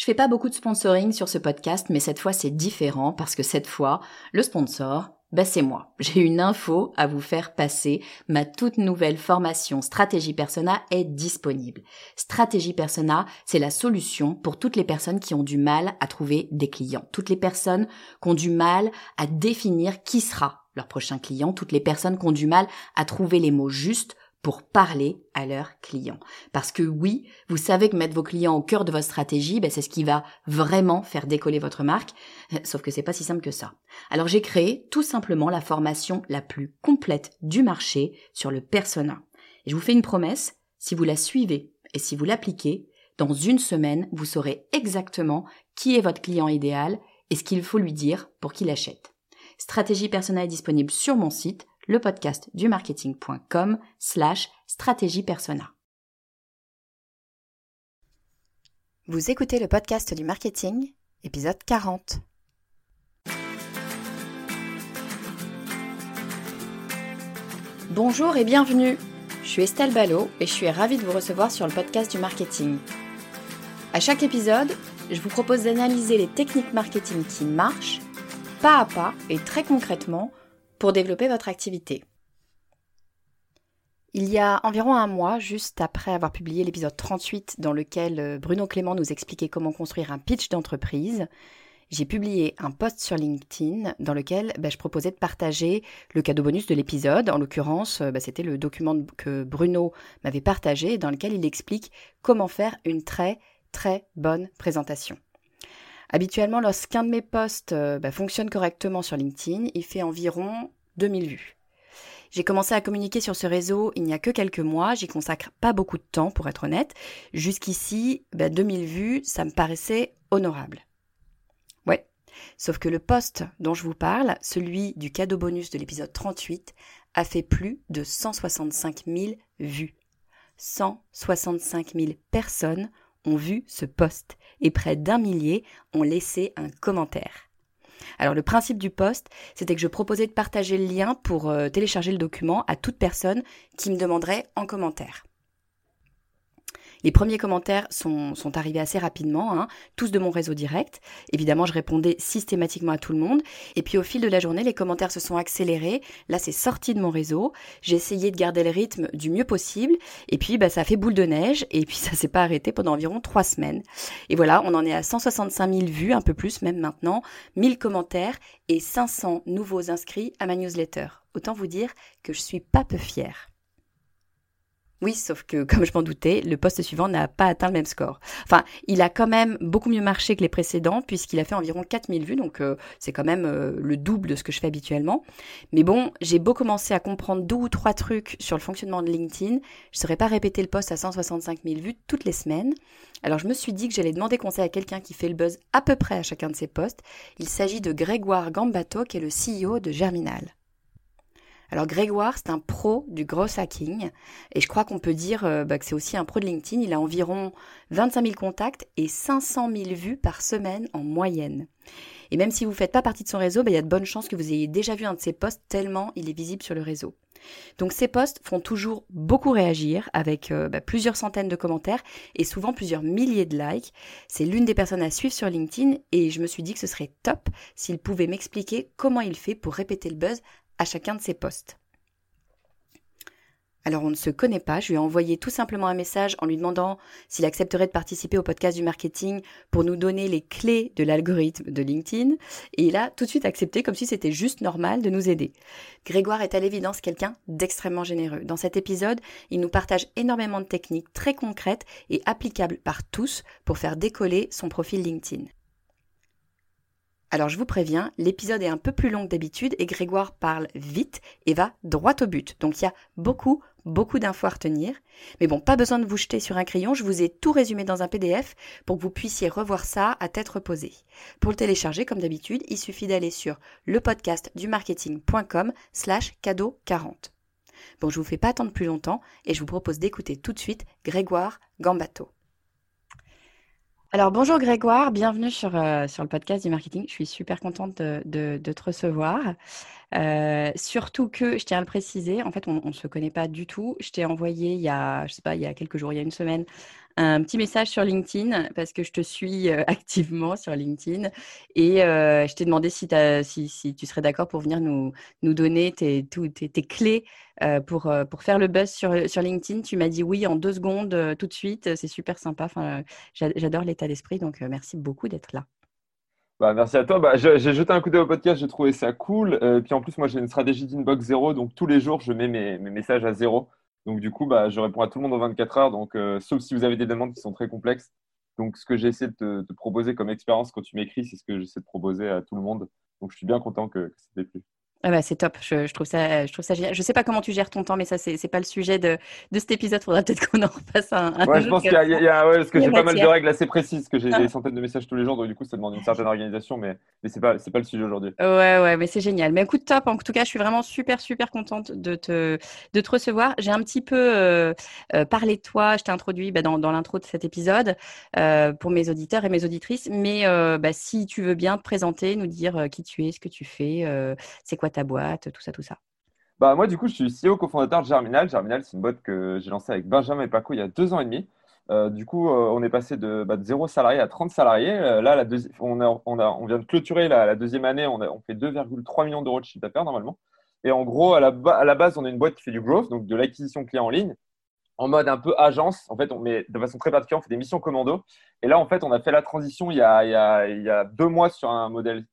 Je fais pas beaucoup de sponsoring sur ce podcast, mais cette fois c'est différent parce que cette fois, le sponsor, bah c'est moi. J'ai une info à vous faire passer. Ma toute nouvelle formation Stratégie Persona est disponible. Stratégie Persona, c'est la solution pour toutes les personnes qui ont du mal à trouver des clients. Toutes les personnes qui ont du mal à définir qui sera leur prochain client. Toutes les personnes qui ont du mal à trouver les mots justes pour parler à leurs clients. Parce que oui, vous savez que mettre vos clients au cœur de votre stratégie, ben c'est ce qui va vraiment faire décoller votre marque. Sauf que c'est pas si simple que ça. Alors j'ai créé tout simplement la formation la plus complète du marché sur le persona. Et je vous fais une promesse, si vous la suivez et si vous l'appliquez, dans une semaine, vous saurez exactement qui est votre client idéal et ce qu'il faut lui dire pour qu'il achète. Stratégie personnelle est disponible sur mon site le podcast du marketing.com slash stratégie persona. Vous écoutez le podcast du marketing, épisode 40. Bonjour et bienvenue. Je suis Estelle Ballot et je suis ravie de vous recevoir sur le podcast du marketing. À chaque épisode, je vous propose d'analyser les techniques marketing qui marchent, pas à pas et très concrètement, pour développer votre activité. Il y a environ un mois, juste après avoir publié l'épisode 38 dans lequel euh, Bruno Clément nous expliquait comment construire un pitch d'entreprise, j'ai publié un post sur LinkedIn dans lequel bah, je proposais de partager le cadeau bonus de l'épisode. En l'occurrence, euh, bah, c'était le document que Bruno m'avait partagé dans lequel il explique comment faire une très très bonne présentation. Habituellement, lorsqu'un de mes posts euh, bah, fonctionne correctement sur LinkedIn, il fait environ 2000 vues. J'ai commencé à communiquer sur ce réseau il n'y a que quelques mois, j'y consacre pas beaucoup de temps pour être honnête. Jusqu'ici, 2000 bah, vues, ça me paraissait honorable. Ouais, sauf que le post dont je vous parle, celui du cadeau bonus de l'épisode 38, a fait plus de 165 000 vues. 165 000 personnes ont vu ce post et près d'un millier ont laissé un commentaire. Alors le principe du post, c'était que je proposais de partager le lien pour euh, télécharger le document à toute personne qui me demanderait en commentaire. Les premiers commentaires sont, sont arrivés assez rapidement, hein, tous de mon réseau direct. Évidemment, je répondais systématiquement à tout le monde. Et puis au fil de la journée, les commentaires se sont accélérés. Là, c'est sorti de mon réseau. J'ai essayé de garder le rythme du mieux possible. Et puis, bah, ça a fait boule de neige. Et puis, ça s'est pas arrêté pendant environ trois semaines. Et voilà, on en est à 165 000 vues, un peu plus même maintenant, 1000 commentaires et 500 nouveaux inscrits à ma newsletter. Autant vous dire que je suis pas peu fière. Oui, sauf que, comme je m'en doutais, le poste suivant n'a pas atteint le même score. Enfin, il a quand même beaucoup mieux marché que les précédents, puisqu'il a fait environ 4000 vues, donc euh, c'est quand même euh, le double de ce que je fais habituellement. Mais bon, j'ai beau commencer à comprendre deux ou trois trucs sur le fonctionnement de LinkedIn, je ne saurais pas répéter le poste à 165 000 vues toutes les semaines. Alors je me suis dit que j'allais demander conseil à quelqu'un qui fait le buzz à peu près à chacun de ses postes. Il s'agit de Grégoire Gambato, qui est le CEO de Germinal. Alors Grégoire, c'est un pro du gros hacking et je crois qu'on peut dire euh, bah, que c'est aussi un pro de LinkedIn. Il a environ 25 000 contacts et 500 000 vues par semaine en moyenne. Et même si vous ne faites pas partie de son réseau, bah, il y a de bonnes chances que vous ayez déjà vu un de ses posts tellement il est visible sur le réseau. Donc ces posts font toujours beaucoup réagir avec euh, bah, plusieurs centaines de commentaires et souvent plusieurs milliers de likes. C'est l'une des personnes à suivre sur LinkedIn et je me suis dit que ce serait top s'il pouvait m'expliquer comment il fait pour répéter le buzz à chacun de ses postes. Alors on ne se connaît pas, je lui ai envoyé tout simplement un message en lui demandant s'il accepterait de participer au podcast du marketing pour nous donner les clés de l'algorithme de LinkedIn, et il a tout de suite accepté comme si c'était juste normal de nous aider. Grégoire est à l'évidence quelqu'un d'extrêmement généreux. Dans cet épisode, il nous partage énormément de techniques très concrètes et applicables par tous pour faire décoller son profil LinkedIn. Alors je vous préviens, l'épisode est un peu plus long que d'habitude et Grégoire parle vite et va droit au but. Donc il y a beaucoup, beaucoup d'infos à retenir. Mais bon, pas besoin de vous jeter sur un crayon, je vous ai tout résumé dans un PDF pour que vous puissiez revoir ça à tête reposée. Pour le télécharger, comme d'habitude, il suffit d'aller sur le podcast du marketing.com slash cadeau 40. Bon, je vous fais pas attendre plus longtemps et je vous propose d'écouter tout de suite Grégoire Gambato. Alors bonjour Grégoire, bienvenue sur, euh, sur le podcast du marketing. Je suis super contente de, te recevoir. Surtout que, je tiens à le préciser, en fait, on ne se connaît pas du tout. Je t'ai envoyé il y a, je sais pas, il y a quelques jours, il y a une semaine, un petit message sur LinkedIn parce que je te suis activement sur LinkedIn et je t'ai demandé si, tu serais d'accord pour venir nous, donner tes, tes, clés pour, pour faire le buzz sur, sur LinkedIn. Tu m'as dit oui en deux secondes tout de suite. C'est super sympa. Enfin, J'adore l'état d'esprit. Donc, merci beaucoup d'être là. Bah, merci à toi. Bah, j'ai jeté un coup d'œil au podcast, j'ai trouvé ça cool. Euh, puis en plus, moi, j'ai une stratégie d'inbox zéro, donc tous les jours, je mets mes, mes messages à zéro. Donc du coup, bah, je réponds à tout le monde en 24 heures, donc, euh, sauf si vous avez des demandes qui sont très complexes. Donc ce que j'essaie de te, proposer comme expérience quand tu m'écris, c'est ce que j'essaie de proposer à tout le monde. Donc je suis bien content que ça t'ait plu. Ah bah, c'est top, je, trouve ça, je trouve ça génial. Je sais pas comment tu gères ton temps, mais ça, c'est, pas le sujet de, de cet épisode. Faudra peut-être qu'on en repasse un. un ouais, je pense qu'il y a, y a ouais, parce que j'ai pas mal de règles assez précises, que j'ai ah. des centaines de messages tous les jours, donc du coup, ça demande une certaine organisation, mais, mais c'est pas, pas le sujet aujourd'hui. Ouais, ouais, mais c'est génial. Mais écoute, top. En tout cas, je suis vraiment super, super contente de te, de te recevoir. J'ai un petit peu euh, euh, parlé de toi. Je t'ai introduit bah, dans, dans l'intro de cet épisode euh, pour mes auditeurs et mes auditrices. Mais bah, si tu veux bien te présenter, nous dire qui tu es, ce que tu fais, c'est quoi ta boîte, tout ça tout ça bah, Moi, du coup, je suis CEO cofondateur de Germinal. Germinal, c'est une boîte que j'ai lancée avec Benjamin et Paco il y a deux ans et demi. Euh, du coup, euh, on est passé de, bah, de 0 salarié à 30 salariés. Euh, là, la on, a, on, a, on, vient de clôturer la, deuxième année. On, on fait 2,3 millions d'euros de chiffre d'affaires normalement. Et en gros, à la, à la, base, on est une boîte qui fait du growth, donc de l'acquisition client en ligne, en mode un peu agence. En fait, on met de façon très particulière, on fait des missions commando. Et là, en fait, on a fait la transition a, il y a, il y a deux mois sur un modèle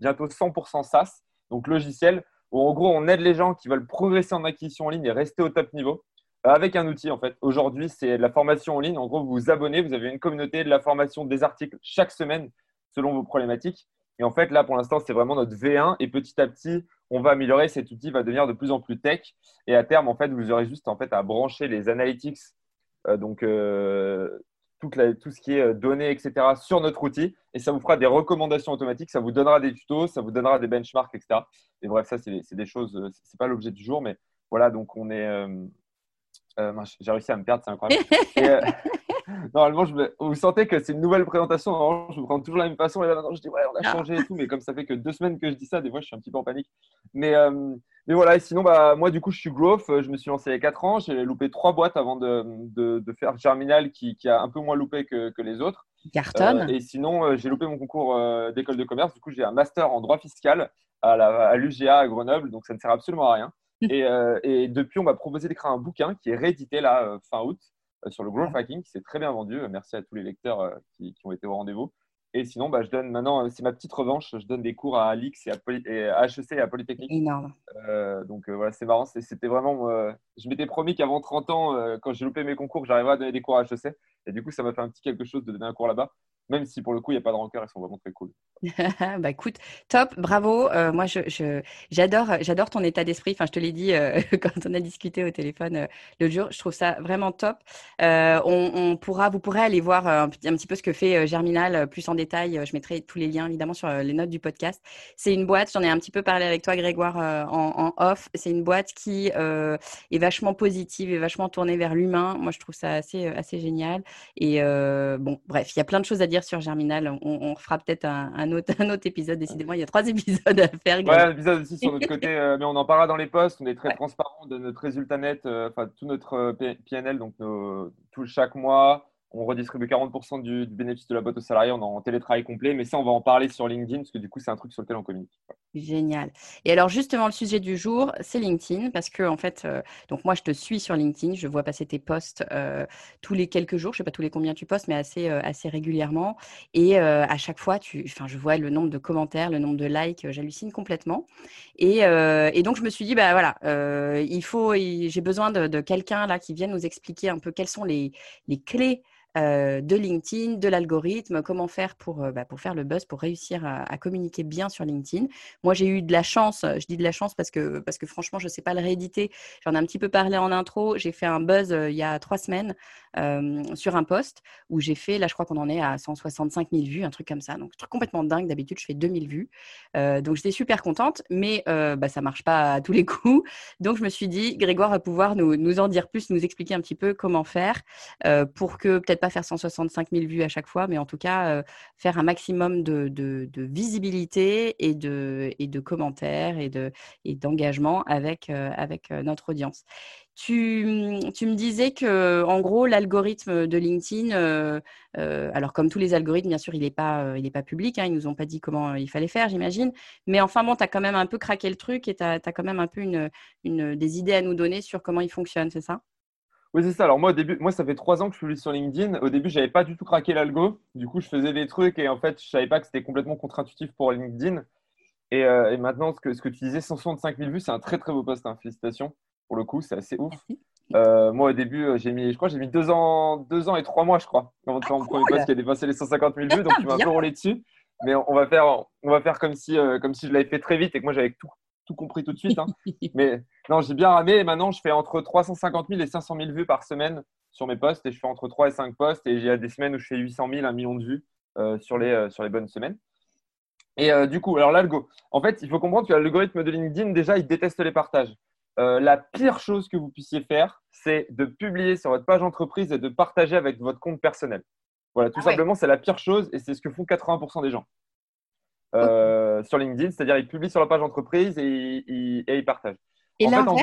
bientôt 100% SaaS, donc logiciel, où en gros, on aide les gens qui veulent progresser en acquisition en ligne et rester au top niveau euh, avec un outil en fait. Aujourd'hui, c'est la formation en ligne. En gros, vous vous abonnez, vous avez une communauté de la formation, des articles chaque semaine selon vos problématiques. Et en fait, là, pour l'instant, c'est vraiment notre V1 et petit à petit, on va améliorer. Cet outil va devenir de plus en plus tech. Et à terme, en fait, vous aurez juste en fait à brancher les analytics, euh, donc euh, tout ce qui est données, etc., sur notre outil. Et ça vous fera des recommandations automatiques, ça vous donnera des tutos, ça vous donnera des benchmarks, etc. Et bref, ça, c'est des choses, euh, c'est pas l'objet du jour, mais voilà, donc on est. Euh, euh, j'ai réussi à me perdre, c'est incroyable. normalement, je vous sentez que c'est une nouvelle présentation. Normalement, je me prends toujours la même façon. Et là, maintenant, je dis, ouais, on a ah. changé et tout. Mais comme ça fait que deux semaines que je dis ça, des fois, je suis un petit peu en panique. Mais, mais voilà, et sinon, bah, moi, du coup, je suis growth. Je me suis lancé il y a quatre ans. J'ai loupé trois boîtes avant de, de, de faire Germinal qui, qui, a un peu moins loupé que, que les autres. Carton. et sinon, j'ai loupé mon concours d'école de commerce. Du coup, j'ai un master en droit fiscal à l'UGA à, Grenoble, donc ça ne sert absolument à rien. Et, euh, et depuis, on m'a proposé d'écrire un bouquin qui est réédité là euh, fin août euh, sur le growth hacking, qui s'est très bien vendu. Merci à tous les lecteurs qui, qui, ont été au rendez-vous. Et sinon, bah, je donne maintenant, c'est ma petite revanche, je donne des cours à Alix et à, et à HEC et à Polytechnique. Énorme. donc voilà, c'est marrant. C'était vraiment. je m'étais promis qu'avant 30 ans, quand j'ai loupé mes concours, j'arriverais à donner des cours à HEC. Et du coup, ça m'a fait un petit quelque chose de donner un cours là-bas même si pour le coup, il n'y a pas de rancœur, ils sont vraiment très cool. bah écoute, top, bravo. Euh, moi, je, j'adore, ton état d'esprit. Enfin, je te l'ai dit euh, quand on a discuté au téléphone euh, l'autre jour. Je trouve ça vraiment top. On, pourra, vous pourrez aller voir un, petit peu ce que fait Germinal plus en détail. Je mettrai tous les liens évidemment sur les notes du podcast. C'est une boîte, j'en ai un petit peu parlé avec toi, Grégoire, en, off. C'est une boîte qui est vachement positive et vachement tournée vers l'humain. Moi, je trouve ça assez, assez génial. Et bon, bref, il y a plein de choses à dire sur Germinal. On, fera peut-être un, autre, un autre épisode. Décidément, il y a trois épisodes à faire. Ouais, un épisode aussi sur notre côté, euh, mais on en parlera dans les posts. On est très transparent de notre résultat net, euh, enfin tout notre euh, PNL, donc tout chaque mois on redistribue 40% du, bénéfice de la boîte aux salariés, en télétravail complet, mais ça, on va en parler sur LinkedIn, parce que du coup, c'est un truc sur lequel on communique. Génial. Et alors, justement, le sujet du jour, c'est LinkedIn, parce que, en fait, euh, donc moi, je te suis sur LinkedIn, je vois passer tes posts euh, tous les quelques jours, je ne sais pas tous les combien tu postes, mais assez, euh, assez régulièrement. Et à chaque fois, tu, je vois le nombre de commentaires, le nombre de likes, j'hallucine complètement. Et, donc, je me suis dit, bah voilà, il faut, j'ai besoin de, de quelqu'un là qui vienne nous expliquer un peu quelles sont les, les clés euh, de LinkedIn, de l'algorithme, comment faire pour, euh, bah, pour faire le buzz, pour réussir à, communiquer bien sur LinkedIn. Moi, j'ai eu de la chance, euh, je dis de la chance parce que, parce que franchement, je ne sais pas le rééditer. J'en ai un petit peu parlé en intro. J'ai fait un buzz il y a trois semaines sur un post où j'ai fait, là, je crois qu'on en est à 165 000 vues, un truc comme ça. Donc, un truc complètement dingue. D'habitude, je fais 2000 vues. donc, j'étais super contente, mais bah, ça ne marche pas à tous les coups. Donc, je me suis dit, Grégoire va pouvoir nous, nous en dire plus, nous expliquer un petit peu comment faire pour que peut-être faire 165 000 vues à chaque fois, mais en tout cas, faire un maximum de, visibilité et de, et de commentaires et, de, et d'engagement avec, avec notre audience. Tu, me disais que, en gros, l'algorithme de LinkedIn, euh, euh, alors comme tous les algorithmes, bien sûr, il n'est pas, euh, il pas public, hein, ils nous ont pas dit comment il fallait faire, j'imagine. Mais enfin, bon, tu as quand même un peu craqué le truc et tu as, quand même un peu une, une, des idées à nous donner sur comment il fonctionne, c'est ça? Oui, c'est ça. Alors moi, au début, moi, ça fait trois ans que je publie sur LinkedIn. Au début, je n'avais pas du tout craqué l'algo. Du coup, je faisais des trucs et en fait, je ne savais pas que c'était complètement contre-intuitif pour LinkedIn. Et, et, maintenant, ce que, ce que tu disais, 165 000 vues, c'est un très très beau post. Hein. Félicitations pour le coup, c'est assez ouf. Euh, moi, au début, euh, j'ai mis, je crois, j'ai mis deux ans, deux ans et trois mois, je crois, faire mon premier post qui a dépassé les 150 000 vues. Donc, tu m'as un peu roulé dessus. Mais on va faire, on va faire comme si, euh, comme si je l'avais fait très vite et que moi, j'avais tout, tout compris tout de suite. Hein. Mais non, j'ai bien ramé. Et maintenant, je fais entre 350 000 et 500 000 vues par semaine sur mes posts. Et je fais entre 3 et 5 posts. Et j'ai des semaines où je fais 800 000, 1 million de vues sur, les, sur les bonnes semaines. Et du coup, alors l'algo, en fait, il faut comprendre que l'algorithme de LinkedIn, déjà, il déteste les partages. Euh, la pire chose que vous puissiez faire, c'est de publier sur votre page entreprise et de partager avec votre compte personnel. Voilà, tout ah simplement, c'est la pire chose et c'est ce que font 80% des gens euh, sur LinkedIn. C'est-à-dire, ils publient sur leur page entreprise et, ils partagent. Et l'inverse,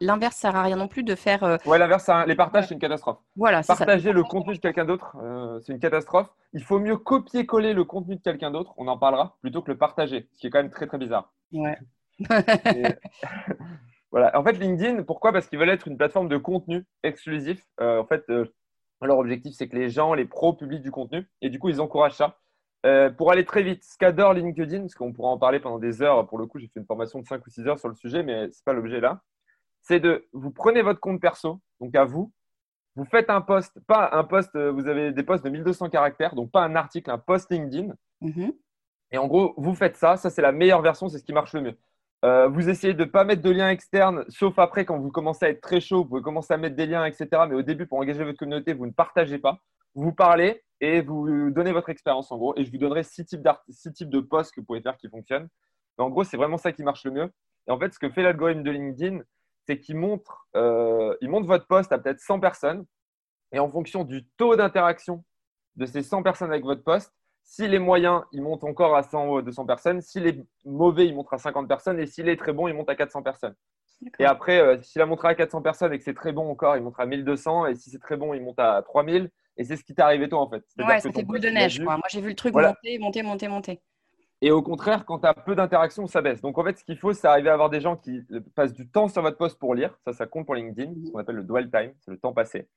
l'inverse, sert à rien non plus de faire. Euh... Ouais, l'inverse, les partages, c'est une catastrophe. Voilà, Partager le contenu de quelqu'un d'autre, euh, c'est une catastrophe. Il faut mieux copier-coller le contenu de quelqu'un d'autre, on en parlera, plutôt que le partager, ce qui est quand même très très bizarre. Ouais. voilà. En fait, LinkedIn, pourquoi? Parce qu'ils veulent être une plateforme de contenu exclusif. Euh, en fait, leur objectif, c'est que les gens, les pros, publient du contenu et du coup, ils encouragent ça. Euh, pour aller très vite, ce qu'adore LinkedIn, parce qu'on pourra en parler pendant des heures, pour le coup, j'ai fait une formation de 5 ou 6 heures sur le sujet, mais ce n'est pas l'objet là. C'est de, vous prenez votre compte perso, donc à vous, vous faites un post, pas un post, vous avez des posts de 1200 caractères, donc pas un article, un post LinkedIn. Mm-hmm. Et en gros, vous faites ça, ça c'est la meilleure version, c'est ce qui marche le mieux. Euh, vous essayez de ne pas mettre de liens externes, sauf après quand vous commencez à être très chaud, vous pouvez commencer à mettre des liens, etc. Mais au début, pour engager votre communauté, vous ne partagez pas. Vous parlez et vous donnez votre expérience en gros. Et je vous donnerai six types, six types de posts que vous pouvez faire qui fonctionnent. en gros, c'est vraiment ça qui marche le mieux. Et en fait, ce que fait l'algorithme de LinkedIn, c'est qu'il montre, euh, il montre votre post à peut-être 100 personnes. Et en fonction du taux d'interaction de ces 100 personnes avec votre post, si les moyens, il monte encore à 100 ou 200 personnes. S'il est mauvais, il monte à 50 personnes. Et s'il est très bon, il monte à 400 personnes. Et après, euh, s'il a montré à 400 personnes et que c'est très bon encore, il monte à 1200. Et si c'est très bon, il monte à 3000. Et c'est ce qui t'est arrivé toi, en fait. Ouais, ça fait boule de neige. Moi, j'ai vu le truc monter, monter, monter, monter. Et au contraire, quand tu as peu d'interactions, ça baisse. Donc, en fait, ce qu'il faut, c'est arriver à avoir des gens qui passent du temps sur votre poste pour lire. Ça, ça compte pour LinkedIn, ce qu'on appelle le dwell time, c'est le temps passé.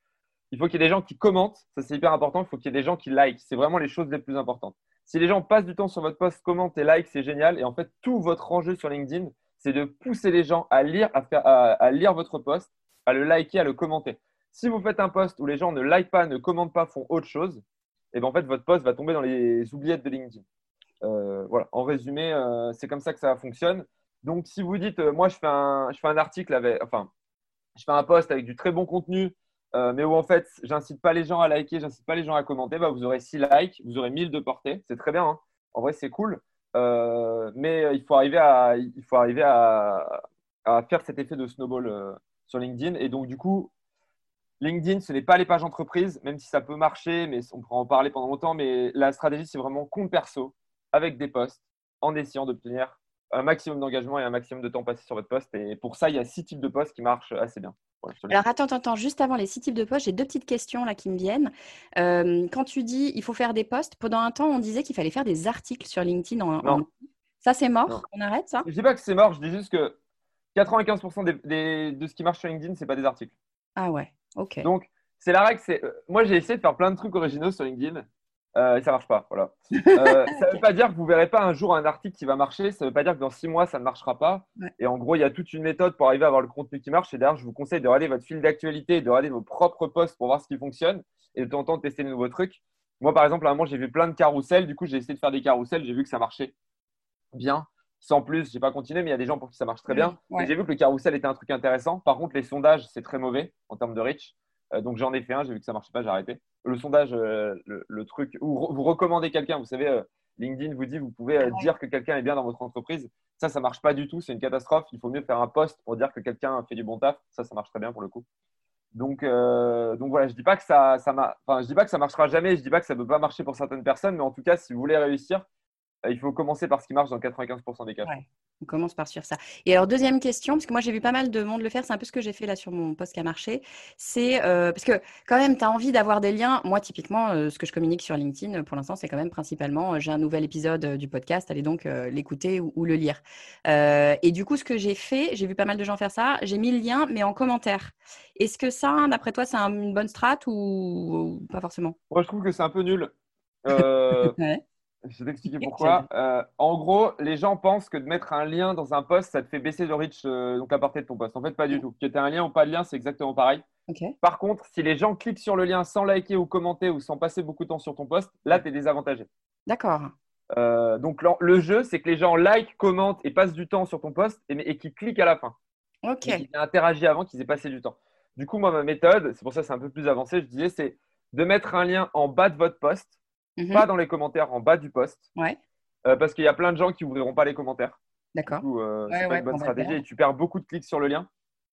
Il faut qu'il y ait des gens qui commentent. Ça, c'est hyper important. Il faut qu'il y ait des gens qui like. C'est vraiment les choses les plus importantes. Si les gens passent du temps sur votre post, commentent et like, c'est génial. Et en fait, tout votre enjeu sur LinkedIn, c'est de pousser les gens à lire, à, lire votre post, à le liker, à le commenter. Si vous faites un post où les gens ne like pas, ne commentent pas, font autre chose, et eh bien en fait, votre post va tomber dans les oubliettes de LinkedIn. Euh, voilà, en résumé, euh, c'est comme ça que ça fonctionne. Donc, si vous dites, euh, moi, je fais, un, article enfin, je fais un post avec du très bon contenu, mais où en fait, j'incite pas les gens à liker, j'incite pas les gens à commenter, bah, vous aurez 6 likes, vous aurez 1000 de portée. C'est très bien. Hein. En vrai, c'est cool. Mais il faut arriver à, faire cet effet de snowball sur LinkedIn. Et donc, du coup, LinkedIn, ce n'est pas les pages entreprises, même si ça peut marcher, mais on pourra en parler pendant longtemps. Mais la stratégie, c'est vraiment compte perso avec des posts en essayant d'obtenir un maximum d'engagement et un maximum de temps passé sur votre poste. Et pour ça, il y a six types de postes qui marchent assez bien. Alors attends, attends, juste avant les six types de postes, j'ai deux petites questions là qui me viennent. Euh, quand tu dis il faut faire des posts, pendant un temps on disait qu'il fallait faire des articles sur LinkedIn. En, Ça c'est mort, on arrête ça? Je dis pas que c'est mort, je dis juste que 95% de ce qui marche sur LinkedIn, c'est pas des articles. Ah ouais, Donc c'est la règle, c'est euh, moi j'ai essayé de faire plein de trucs originaux sur LinkedIn euh, ça marche pas. Voilà. Euh, ça ne veut pas dire que vous verrez pas un jour un article qui va marcher. Ça ne veut pas dire que dans six mois, ça ne marchera pas. Et en gros, il y a toute une méthode pour arriver à avoir le contenu qui marche. Et d'ailleurs, je vous conseille de regarder votre fil d'actualité, de regarder vos propres posts pour voir ce qui fonctionne et de temps en temps tester de nouveaux trucs. Moi, par exemple, à un moment, j'ai vu plein de carousels. Du coup, j'ai essayé de faire des carousels. J'ai vu que ça marchait bien. Sans plus, je n'ai pas continué, mais il y a des gens pour qui ça marche très bien. J'ai vu que le carousel était un truc intéressant. Par contre, les sondages, c'est très mauvais en termes de reach. Euh, donc j'en ai fait un, j'ai vu que ça marchait pas, j'ai arrêté. Le sondage, euh, le, truc où vous recommandez quelqu'un, vous savez, euh, LinkedIn vous dit, vous pouvez dire que quelqu'un est bien dans votre entreprise. Ça, ça marche pas du tout, c'est une catastrophe. Il faut mieux faire un post pour dire que quelqu'un fait du bon taf. Ça, ça marche très bien pour le coup. Donc, donc voilà, je dis pas que ça, ça enfin, je dis pas que ça marchera jamais, je dis pas que ça ne peut pas marcher pour certaines personnes, mais en tout cas, si vous voulez réussir, il faut commencer par ce qui marche dans 95% des cas. On commence par sur ça. Et alors, deuxième question, parce que moi j'ai vu pas mal de monde le faire, c'est un peu ce que j'ai fait là sur mon post qui a marché. C'est euh, parce que quand même, tu as envie d'avoir des liens. Moi, typiquement, euh, ce que je communique sur LinkedIn pour l'instant, c'est quand même principalement j'ai un nouvel épisode du podcast, allez donc l'écouter ou, le lire. et du coup, ce que j'ai fait, j'ai vu pas mal de gens faire ça, j'ai mis le lien, mais en commentaire. Est-ce que ça, d'après toi, c'est une bonne strat ou, pas forcément? Moi, je trouve que c'est un peu nul. ouais. Je vais t'expliquer pourquoi. Euh, en gros, les gens pensent que de mettre un lien dans un post, ça te fait baisser le reach, euh, donc à partir de ton post. En fait, pas du tout. Que tu aies un lien ou pas de lien, c'est exactement pareil. Par contre, si les gens cliquent sur le lien sans liker ou commenter ou sans passer beaucoup de temps sur ton post, là, tu es désavantagé. D'accord. Euh, donc, le jeu, c'est que les gens like, commentent et passent du temps sur ton post et, et qu'ils cliquent à la fin. Ok. Qu'ils aient interagi avant, qu'ils aient passé du temps. Du coup, moi, ma méthode, c'est pour ça que c'est un peu plus avancé, je disais, c'est de mettre un lien en bas de votre Mhm. pas dans les commentaires, en bas du post. Ouais. Euh, parce qu'il y a plein de gens qui n'ouvriront pas les commentaires. D'accord. Euh, c'est pas une bonne stratégie et tu perds beaucoup de clics sur le lien.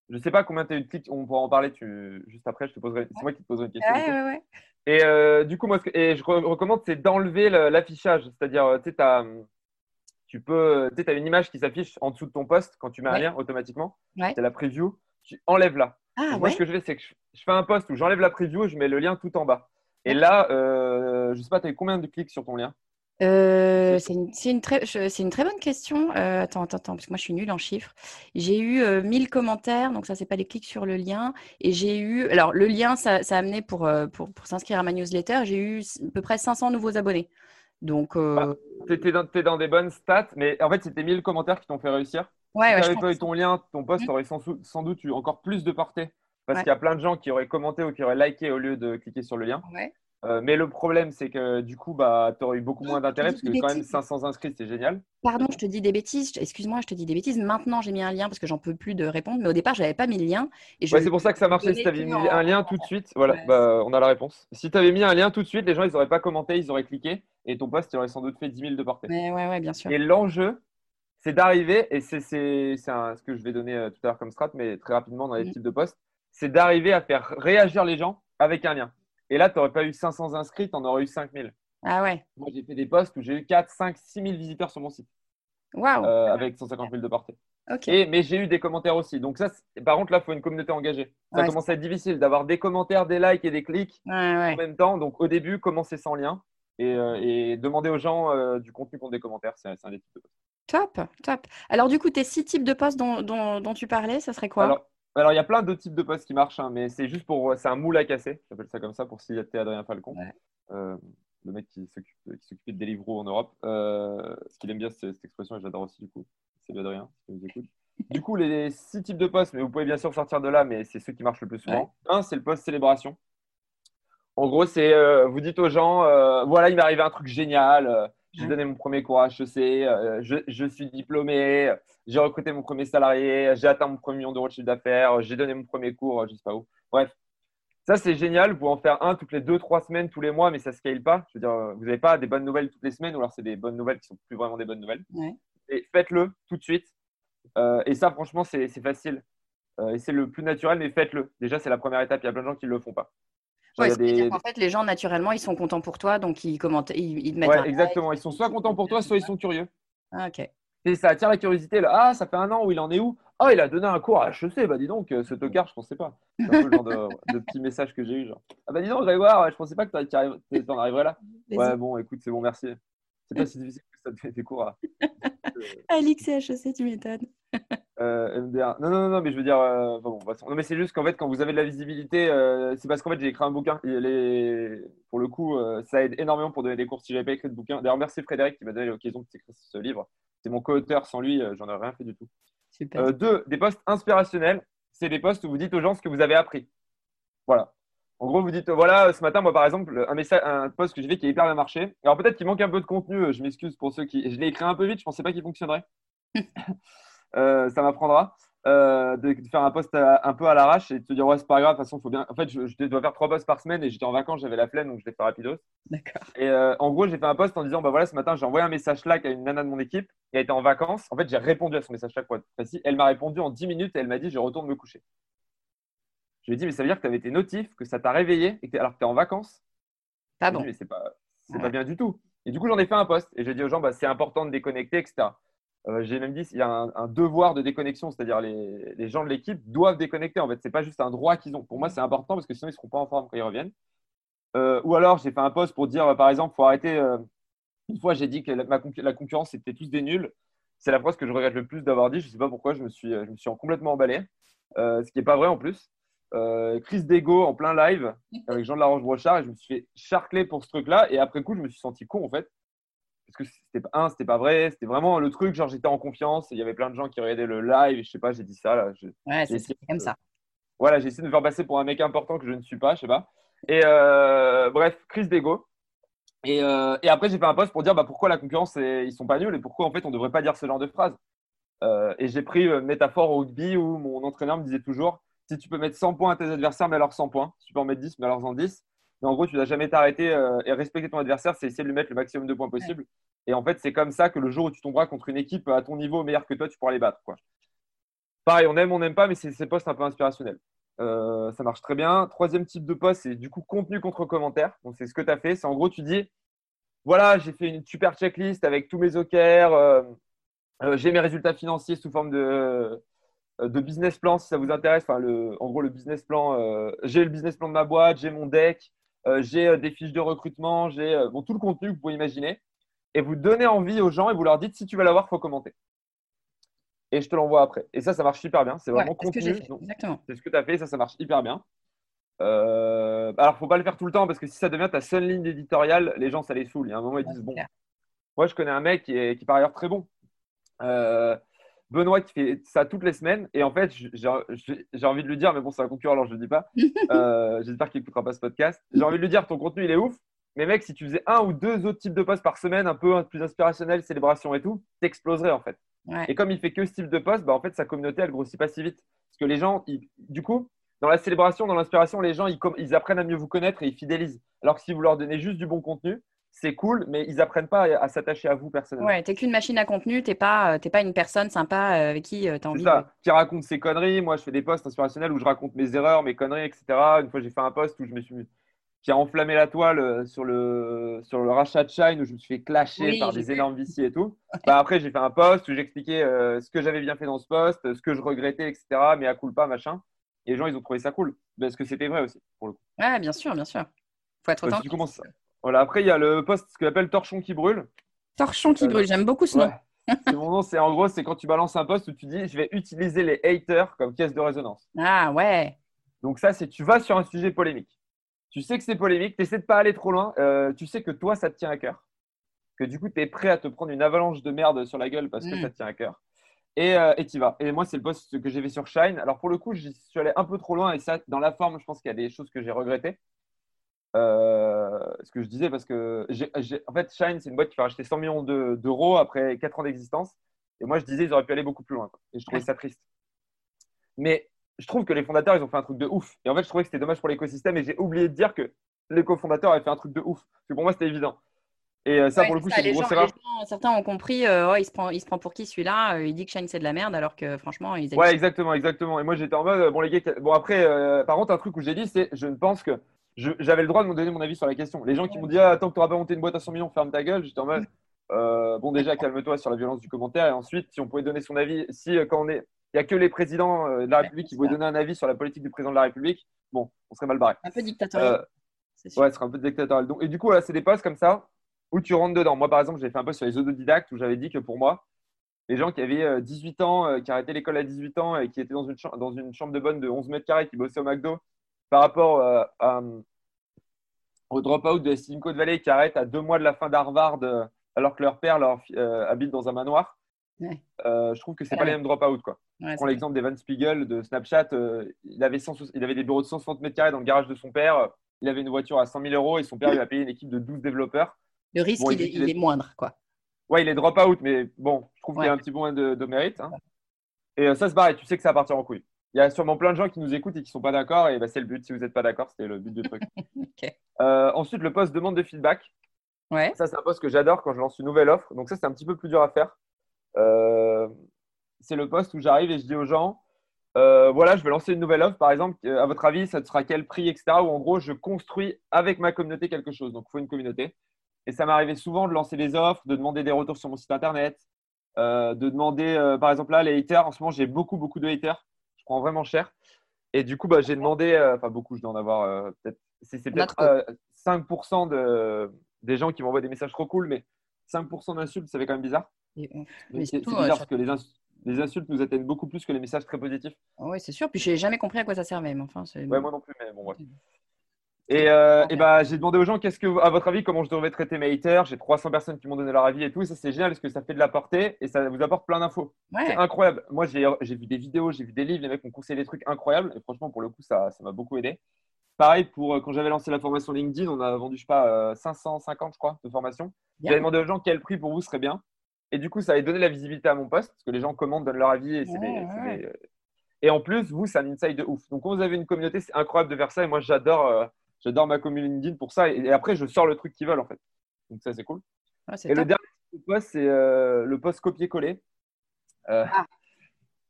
Je ne sais pas combien tu as eu de clics, on pourra en parler tu... juste après. Je te poserai... C'est moi qui te poserai une question. Ouais, ouais, et euh, du coup, moi, ce que... et je recommande, c'est d'enlever l'affichage. C'est-à-dire, tu peux, as une image qui s'affiche en dessous de ton post quand tu mets un lien automatiquement. C'est la preview. Tu enlèves là. Ah, moi, ce que je fais, c'est que je fais un post où j'enlève la preview et je mets le lien tout en bas. Et là, euh, je ne sais pas, tu as eu combien de clics sur ton lien? Euh, c'est une, une, très, une très bonne question. Euh, attends, attends, attends, parce que moi je suis nulle en chiffres. J'ai eu 1000 commentaires, donc ça c'est pas des clics sur le lien. Et j'ai eu, alors le lien ça, ça a amené pour, pour, pour s'inscrire à ma newsletter, j'ai eu à peu près 500 nouveaux abonnés. Donc. Bah, tu es, dans des bonnes stats, mais en fait c'était 1000 commentaires qui t'ont fait réussir. Ouais, si tu avais pas eu ton lien, ton post mmh. aurait sans, sans, doute eu encore plus de portée. Parce qu'il y a plein de gens qui auraient commenté ou qui auraient liké au lieu de cliquer sur le lien. Euh, mais le problème, c'est que du coup, bah, tu aurais eu beaucoup moins d'intérêt parce que quand même 500 inscrits, c'est génial. Pardon, je te dis des bêtises. Excuse-moi, je te dis des bêtises. Maintenant, j'ai mis un lien parce que j'en peux plus de répondre. Mais au départ, je n'avais pas mis le lien. C'est pour ça que ça marchait. Si tu avais mis un lien tout de suite, voilà, bah, on a la réponse. Si tu avais mis un lien tout de suite, les gens, ils n'auraient pas commenté, ils auraient cliqué. Et ton post, il aurait sans doute fait 10 000 de portée. ouais, ouais, bien sûr. Et l'enjeu, c'est d'arriver, et c'est ce que je vais donner euh, tout à l'heure comme strat, mais très rapidement dans les mmh. types de posts, c'est d'arriver à faire réagir les gens avec un lien. Et là, tu n'aurais pas eu 500 inscrits, tu en aurais eu 5000. Ah ouais. Moi, j'ai fait des posts où j'ai eu 4, 5, 6 000 visiteurs sur mon site. Waouh. Euh, avec 150 000 de portée. Ok. mais j'ai eu des commentaires aussi. Donc, ça, par contre, là, il faut une communauté engagée. Ça commence à être difficile d'avoir des commentaires, des likes et des clics en même temps. Donc, au début, commencez sans lien et, euh, demandez aux gens euh, du contenu contre des commentaires. C'est un des types de posts. Top, top. Alors, du coup, tes six types de posts dont, tu parlais, ça serait quoi? Alors, il y a plein d'autres types de postes qui marchent, hein, mais c'est juste pour. C'est un moule à casser, j'appelle ça comme ça, pour citer Adrien Falcon, euh, le mec qui s'occupait de Deliveroo en Europe. Euh, ce qu'il aime bien, c'est cette expression, et j'adore aussi, du coup. C'est Adrien, si vous écoute. Du coup, les six types de postes, mais vous pouvez bien sûr sortir de là, mais c'est ceux qui marchent le plus souvent. Un, c'est le poste célébration. En gros, c'est euh, vous dites aux gens voilà, il m'est arrivé un truc génial j'ai donné mon premier cours à HEC, euh, je, suis diplômé, j'ai recruté mon premier salarié, j'ai atteint mon premier million d'euros de chiffre d'affaires, j'ai donné mon premier cours, je ne sais pas où. Bref, ça c'est génial. Vous pouvez en faire un toutes les deux, trois semaines, tous les mois, mais ça ne scale pas. Je veux dire, vous n'avez pas des bonnes nouvelles toutes les semaines, ou alors c'est des bonnes nouvelles qui ne sont plus vraiment des bonnes nouvelles. Et faites-le tout de suite. Euh, et ça, franchement, c'est facile. Euh, et c'est le plus naturel, mais faites-le. Déjà, c'est la première étape. Il y a plein de gens qui ne le font pas. En fait, les gens, naturellement, ils sont contents pour toi, donc ils commentent, ils, te mettent ouais, exactement. Ils sont soit contents pour toi, soit ils sont curieux. Ah, ok. Et ça attire la curiosité. Là. Ah, ça fait un an où il en est où? Ah, il a donné un cours à HEC. Bah, dis donc, euh, ce tocard, je pensais pas. C'est un peu le genre de, petit message que j'ai eu. Genre. Ah, bah, dis donc, j'allais voir, je pensais pas que tu en arriverais là. Ouais, bon, écoute, c'est bon, merci. C'est pas si difficile que ça te fait des cours à. Alix et HEC, tu m'étonnes. Euh, Non, non, non, mais je veux dire, euh, bon, non, mais c'est juste qu'en fait, quand vous avez de la visibilité, euh, c'est parce qu'en fait, j'ai écrit un bouquin. Et Pour le coup, ça aide énormément pour donner des cours si j'avais pas écrit de bouquin. D'ailleurs, merci Frédéric qui m'a donné l'occasion de écrire ce livre. C'est mon co-auteur, sans lui, j'en aurais rien fait du tout. Super. deux, des postes inspirationnels. C'est des postes où vous dites aux gens ce que vous avez appris. Voilà. En gros, vous dites, voilà, ce matin, moi, par exemple, un, message, un post que j'ai fait qui a hyper bien marché. Alors, peut-être qu'il manque un peu de contenu. Je m'excuse pour ceux qui. Je l'ai écrit un peu vite. Je pensais pas qu'il fonctionnerait. Euh, ça m'apprendra. Euh, de, faire un post un peu à l'arrache et de te dire ouais c'est pas grave de toute façon faut bien en fait je, dois faire trois posts par semaine et j'étais en vacances j'avais la flemme donc je l'ai fait rapidos d'accord et euh, en gros j'ai fait un post en disant bah voilà ce matin j'ai envoyé un message Slack à une nana de mon équipe elle était en vacances en fait j'ai répondu à son message Slack pour être précis elle m'a répondu en 10 minutes et elle m'a dit je retourne me coucher Je lui ai dit, mais ça veut dire que tu avais tes notifs, que ça t'a réveillé, et que alors que tu es en vacances? Pas bon. mais c'est pas, pas bien du tout. Et du coup, j'en ai fait un post. Et j'ai dit aux gens, bah, c'est important de déconnecter, etc. Euh, j'ai même dit, il y a un, devoir de déconnexion, c'est-à-dire les, les, gens de l'équipe doivent déconnecter. En fait, c'est pas juste un droit qu'ils ont. Pour moi, c'est important parce que sinon, ils ne seront pas en forme quand ils reviennent. Euh, ou alors, j'ai fait un post pour dire, par exemple, il faut arrêter. Euh, une fois, j'ai dit que la, la concurrence, c'était tous des nuls. C'est la phrase que je regrette le plus d'avoir dit. Je ne sais pas pourquoi, je me suis, je me suis complètement emballé. ce qui n'est pas vrai en plus. crise d'ego en plein live avec Jean de la Roche-Brochard et je me suis fait charcler pour ce truc-là. Et après coup, je me suis senti con en fait parce que c'était un, c'était pas vrai, c'était vraiment le truc, genre j'étais en confiance, il y avait plein de gens qui regardaient le live, et je sais pas, j'ai dit ça là. ouais, c'est comme ça. Voilà, j'ai essayé de me faire passer pour un mec important que je ne suis pas, je sais pas. Et euh, bref, crise d'ego. Et, euh, et, après, j'ai fait un post pour dire bah, pourquoi la concurrence, ils sont pas nuls et pourquoi en fait on devrait pas dire ce genre de phrase. Euh, et j'ai pris une métaphore au rugby où mon entraîneur me disait toujours si tu peux mettre 100 points à tes adversaires, mets alors 100 points. Si tu peux en mettre 10, mets alors en 10. Mais en gros, tu n'as jamais t'arrêter et respecter ton adversaire, c'est essayer de lui mettre le maximum de points possible. Et en fait, c'est comme ça que le jour où tu tomberas contre une équipe à ton niveau meilleur que toi, tu pourras les battre. Quoi. Pareil, on aime, on n'aime pas, mais c'est ces postes un peu inspirationnels. Euh, ça marche très bien. Troisième type de poste, c'est du coup contenu contre commentaire. Donc, c'est ce que tu as fait. C'est en gros, tu dis voilà, j'ai fait une super checklist avec tous mes OKR. Euh, euh, j'ai mes résultats financiers sous forme de, business plan si ça vous intéresse. En gros, le business plan, j'ai le business plan de ma boîte, j'ai mon deck, j'ai des fiches de recrutement, j'ai bon, tout le contenu que vous pouvez imaginer et vous donnez envie aux gens et vous leur dites si tu veux l'avoir, il faut commenter. Et je te l'envoie après. Et ça, ça marche hyper bien. C'est vraiment contenu. C'est ce que tu as fait, ça, ça marche hyper bien. Euh, alors, faut pas le faire tout le temps parce que si ça devient ta seule ligne éditoriale, les gens, ça les saoule. Il y a un moment, ils disent Bon, moi, je connais un mec qui est, qui par ailleurs très bon. Euh, Benoît qui fait ça toutes les semaines. Et en fait, j'ai envie de lui dire, mais bon, c'est un concurrent, alors je ne le dis pas. Euh, j'espère qu'il n'écoutera pas ce podcast. J'ai envie de lui dire, ton contenu, il est ouf. Mais mec, si tu faisais un ou deux autres types de posts par semaine, un peu plus inspirationnel, célébration et tout, t'exploserais en fait. Et comme il fait que ce type de post, bah, en fait, sa communauté, elle grossit pas si vite. Parce que les gens, du coup, dans la célébration, dans l'inspiration, les gens, ils, ils, apprennent à mieux vous connaître et ils fidélisent. Alors que si vous leur donnez juste du bon contenu, c'est cool, mais ils apprennent pas à, s'attacher à vous personnellement. Ouais, t'es qu'une machine à contenu, t'es pas, euh, pas une personne sympa euh, avec qui euh, tu as envie. ça, qui raconte ses conneries. Moi, je fais des posts inspirationnels où je raconte mes erreurs, mes conneries, etc. Une fois, j'ai fait un post où je me suis qui a enflammé la toile sur le, sur le rachat de Shine où je me suis fait clasher par des énormes viciers et tout. Bah, après, j'ai fait un post où j'expliquais euh, ce que j'avais bien fait dans ce post, ce que je regrettais, etc. Mais à pas, machin. Et les gens, ils ont trouvé ça cool. Parce que c'était vrai aussi, pour le coup. Ouais, bien sûr, bien sûr. Faut être autant. Voilà, après, il y a le post, ce qu'on appelle torchon qui brûle. Torchon qui euh, brûle, j'aime beaucoup ce nom. c'est mon nom, c'est en gros, c'est quand tu balances un post où tu dis je vais utiliser les haters comme caisse de résonance. Ah ouais. Donc, ça, c'est tu vas sur un sujet polémique tu sais que c'est polémique, tu essaies de pas aller trop loin, euh, tu sais que toi, ça te tient à cœur. Que du coup, tu es prêt à te prendre une avalanche de merde sur la gueule parce que mm. ça te tient à cœur. Et euh, tu y vas. Et moi, c'est le post que j'ai fait sur Shine. Alors, pour le coup, je suis allé un peu trop loin et ça, dans la forme, je pense qu'il y a des choses que j'ai regrettées. Euh, ce que je disais, parce que en fait, Shine, c'est une boîte qui fait racheter 100 millions d'euros après 4 ans d'existence. Et moi, je disais, ils auraient pu aller beaucoup plus loin. Et je trouvais ça triste. Mais je trouve que les fondateurs, ils ont fait un truc de ouf. Et en fait, je trouvais que c'était dommage pour l'écosystème et j'ai oublié de dire que les cofondateurs avaient fait un truc de ouf. Parce que pour moi, c'était évident. Et euh, ça, pour le coup, c'est une grosse erreur. certains ont compris, euh, il, se prend, il se prend pour qui celui-là? Euh, Il dit que Shine, c'est de la merde, alors que franchement, ils Ouais, exactement, exactement. Et moi, j'étais en mode, bon, les gars, bon, après, par contre, un truc où j'ai dit, c'est je ne pense que j'avais le droit de me donner mon avis sur la question. Les gens qui m'ont dit, ah, tant que tu n'auras pas monté une boîte à 100 millions, ferme ta gueule, j'étais en mode, bon, déjà, calme-toi sur la violence du commentaire. Et ensuite, si on pouvait donner son avis, si quand on est il n'y a que les présidents euh, de la République qui vont donner un avis sur la politique du président de la République, bon, on serait mal barré. Un peu dictatorial. Euh, ouais, ce serait un peu dictatorial. Donc, et du coup, là, c'est des postes comme ça où tu rentres dedans. Moi, par exemple, j'ai fait un post sur les autodidactes où j'avais dit que pour moi, les gens qui avaient 18 euh, ans, qui arrêtaient l'école à 18 ans et qui étaient dans une, chambre, dans une chambre de bonne de 11 mètres carrés, qui bossaient au McDo, par rapport à, au drop-out de Silicon Valley qui arrêtent à deux mois de la fin d'Harvard alors que leur père leur, habite dans un manoir. Euh, je trouve que c'est pas les mêmes drop-out. Quoi. Prends l'exemple d'Evan Spiegel de Snapchat. Euh, il, avait il avait des bureaux de 160 mètres carrés dans le garage de son père. Il avait une voiture à 100 000 euros et son père lui a payé une équipe de 12 développeurs. Le risque, il, est, moindre. quoi. Ouais, il est drop-out, mais bon, je trouve qu'il y a un petit peu moins de, mérite. Hein. Et euh, ça se barre, tu sais que ça va partir en couille. Il y a sûrement plein de gens qui nous écoutent et qui ne sont pas d'accord. Et bah, c'est le but. Si vous n'êtes pas d'accord, c'était le but du truc. ensuite, le poste demande de feedback. Ouais. Ça, c'est un poste que j'adore quand je lance une nouvelle offre. Donc, ça, c'est un petit peu plus dur à faire. Euh, c'est le poste où j'arrive et je dis aux gens voilà, je vais lancer une nouvelle offre, par exemple. À votre avis, ça sera quel prix, etc. Ou en gros, je construis avec ma communauté quelque chose. Donc, il faut une communauté. Et ça m'arrivait souvent de lancer des offres, de demander des retours sur mon site internet, de demander, par exemple, là, les haters. En ce moment, j'ai beaucoup, beaucoup de haters. Vraiment cher. Et du coup, bah, j'ai demandé, enfin, beaucoup, je dois en avoir peut-être. C'est peut-être 5% de, des gens qui m'envoient des messages trop cool, mais 5% d'insultes, ça fait quand même bizarre. C'est bizarre parce que les, insultes nous atteignent beaucoup plus que les messages très positifs. Oui, c'est sûr. Puis j'ai jamais compris à quoi ça servait. Mais enfin, ouais, moi non plus, mais bon, ouais. Et, euh, et bah, j'ai demandé aux gens, qu'est-ce que, à votre avis, comment je devrais traiter mes haters? J'ai 300 personnes qui m'ont donné leur avis et tout. Et ça, c'est génial parce que ça fait de la portée et ça vous apporte plein d'infos. C'est incroyable. Moi, j'ai vu des vidéos, j'ai vu des livres, les mecs m'ont conseillé des trucs incroyables. Et franchement, pour le coup, ça m'a beaucoup aidé. Pareil, pour euh, quand j'avais lancé la formation LinkedIn, on a vendu, je sais pas, 550, euh, je crois, de formation. J'avais demandé aux gens quel prix pour vous serait bien. Et du coup, ça avait donné la visibilité à mon poste parce que les gens commandent, donnent leur avis. Et, euh, et en plus, vous, c'est un insight de ouf. Donc, quand vous avez une communauté, c'est incroyable de faire ça. Et moi, j'adore j'adore ma communauté LinkedIn pour ça. Et, après, je sors le truc qu'ils veulent, en fait. Donc, ça, c'est cool. et le dernier poste, c'est le poste copier-coller. Ah.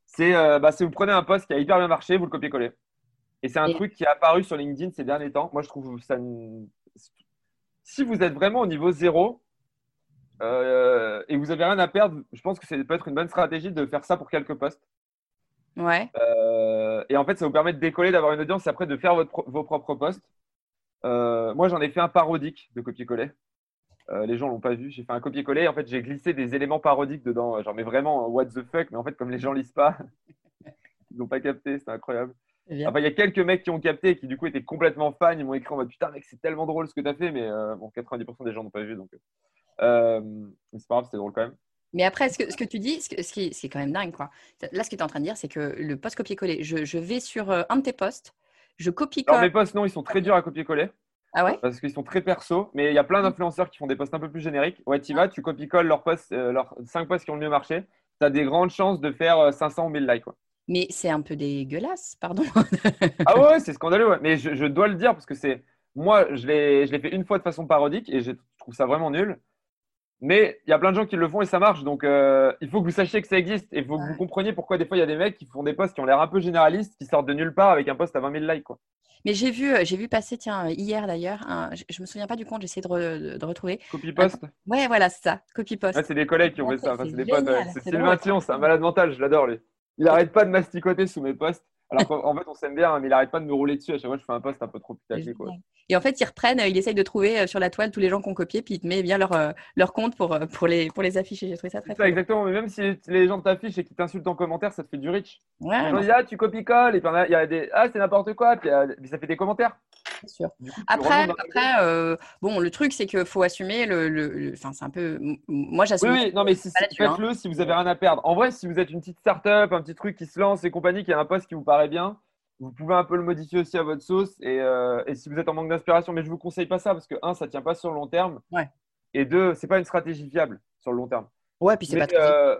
C'est bah, vous prenez un poste qui a hyper bien marché, vous le copiez-coller. Et c'est un truc qui est apparu sur LinkedIn ces derniers temps. Moi, je trouve ça. Si vous êtes vraiment au niveau zéro euh, et vous avez rien à perdre, je pense que ça peut être une bonne stratégie de faire ça pour quelques postes. Ouais. Euh, et en fait, ça vous permet de décoller, d'avoir une audience, après de faire vos propres posts. Euh, moi, j'en ai fait un parodique de copier-coller. les gens l'ont pas vu. J'ai fait un copier-coller. En fait, j'ai glissé des éléments parodiques dedans. Genre, mais vraiment, what the fuck. Mais en fait, comme les gens lisent pas, ils n'ont pas capté. C'est incroyable. Enfin, il y a quelques mecs qui ont capté et qui du coup étaient complètement fans. Ils m'ont écrit en mode putain, mec, c'est tellement drôle ce que tu as fait, mais euh, bon, 90% des gens n'ont pas vu. Donc, euh, c'est pas grave, c'était drôle quand même. Mais après, ce que, ce que tu dis, ce, qui, est quand même dingue, quoi. Là, ce que tu es en train de dire, c'est que le post copier-coller, je, je, vais sur euh, un de tes posts, je copie-colle. Alors, mes posts, non, ils sont très durs à copier-coller. Ah ouais? Parce qu'ils sont très perso, mais il y a plein d'influenceurs qui font des posts un peu plus génériques. Ouais, tu vas, tu copies-colles leurs posts, leurs 5 posts qui ont le mieux marché. Tu as des grandes chances de faire 500 ou 1000 likes. Quoi. Mais c'est un peu dégueulasse, pardon. ah ouais, c'est scandaleux. Mais je, dois le dire parce que c'est. Moi, je l'ai fait une fois de façon parodique et je trouve ça vraiment nul. Mais il y a plein de gens qui le font et ça marche. Donc, euh, il faut que vous sachiez que ça existe et il faut que vous compreniez pourquoi des fois il y a des mecs qui font des posts qui ont l'air un peu généralistes, qui sortent de nulle part avec un post à 20 000 likes. Quoi. Mais j'ai vu, j'ai vu passer, tiens, hier d'ailleurs, je, ne me souviens pas du compte, j'essaie de, de, retrouver. Copy post Ouais, voilà, c'est ça, copy post. c'est des collègues qui ont fait ça, c'est des potes. C'est Sylvain Thion, c'est un malade mental, je l'adore lui. Il arrête pas de masticoter sous mes posts. Alors qu'en fait, on s'aime bien, hein, mais il arrête pas de me rouler dessus. À chaque fois, je fais un post un peu trop putaclic. Quoi. Et en fait, ils reprennent, il essaye de trouver euh, sur la toile tous les gens qui ont copié, puis il te met bien leur, euh, leur compte pour, euh, pour, les, pour les afficher. J'ai trouvé ça très ça, Exactement, mais même si les gens t'affichent et qu'ils t'insultent en commentaire, ça te fait du rich. Ouais, ils disent, ah, tu copies-colles, et puis il y a des, ah, c'est n'importe quoi, puis, ça fait des commentaires. Après, après bon, le truc, c'est qu'il faut assumer le. Enfin, c'est un peu. Moi, j'assume. Oui, oui, non, mais si, faites-le si vous avez rien à perdre. En vrai, si vous êtes une petite start-up, un petit truc qui se lance et compagnie, qui a un poste qui vous paraît bien, vous pouvez un peu le modifier aussi à votre sauce. Et, euh, et si vous êtes en manque d'inspiration, mais je ne vous conseille pas ça parce que, un, ça ne tient pas sur le long terme. Ouais. Et deux, ce n'est pas une stratégie fiable sur le long terme. Ouais, puis c'est pas euh,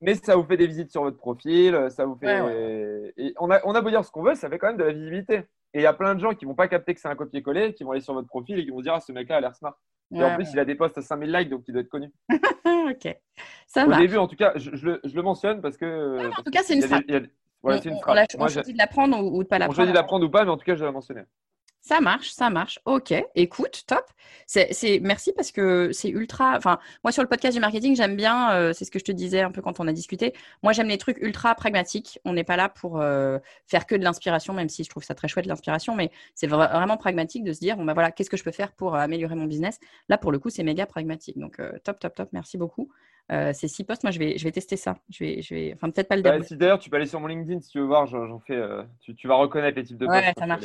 Mais ça vous fait des visites sur votre profil, ça vous fait. Et on a, on a beau dire ce qu'on veut, ça fait quand même de la visibilité. Et il y a plein de gens qui vont pas capter que c'est un copier-coller, qui vont aller sur votre profil et qui vont dire ah ce mec-là a l'air smart. et en plus, il a des posts à 5000 likes, donc il doit être connu. ok. Ça Au début, en tout cas, je, je, le mentionne parce que. en tout cas, c'est une. Ouais, une phrase. On, choisit de l'apprendre ou, ou de pas l'apprendre. On choisit de l'apprendre ou pas, mais en tout cas, je l'ai mentionné. Ça marche, ça marche. Ok, écoute, top. C'est, merci parce que c'est ultra. Enfin, moi sur le podcast du marketing, j'aime bien. Euh, c'est ce que je te disais un peu quand on a discuté. Moi, j'aime les trucs ultra pragmatiques. On n'est pas là pour euh, faire que de l'inspiration, même si je trouve ça très chouette l'inspiration. Mais c'est vraiment pragmatique de se dire, bon bah voilà, qu'est-ce que je peux faire pour améliorer mon business? Là, pour le coup, c'est méga pragmatique. Donc euh, top, top, top. Merci beaucoup. Euh, ces six postes, moi, je vais, je vais tester ça. Je vais, je vais, enfin, peut-être pas le bah, si D'ailleurs, tu peux aller sur mon LinkedIn si tu veux voir. J'en fais. Euh, tu, tu, vas reconnaître les types de postes. Ouais, ça marche.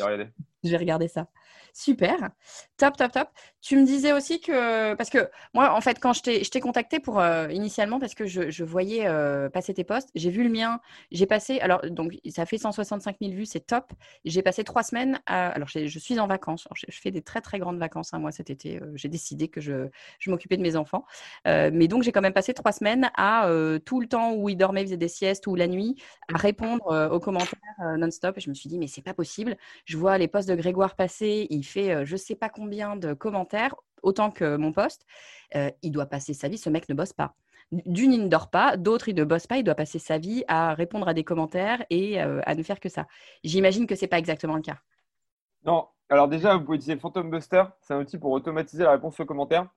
Je vais regarder ça. Super. Top, top, top. Tu me disais aussi que, parce que moi, en fait, quand je t'ai contacté pour euh, initialement, parce que je, voyais passer tes postes, j'ai vu le mien. J'ai passé, alors, donc, ça fait 165 000 vues, c'est top. J'ai passé trois semaines à, alors, je suis en vacances. je, fais des très, très grandes vacances, hein, moi, cet été. j'ai décidé que je, je m'occupais de mes enfants. mais donc, j'ai quand même passé trois semaines à euh, tout le temps où il dormait, faisait des siestes ou la nuit, à répondre euh, aux commentaires euh, non-stop. Et je me suis dit, mais c'est pas possible. Je vois les posts de Grégoire passer, il fait je sais pas combien de commentaires, autant que mon poste. il doit passer sa vie, ce mec ne bosse pas. d'une, il ne dort pas, d'autre, il ne bosse pas, il doit passer sa vie à répondre à des commentaires et à ne faire que ça. J'imagine que ce n'est pas exactement le cas. Non, alors déjà, vous pouvez utiliser Phantom Buster, c'est un outil pour automatiser la réponse aux commentaires.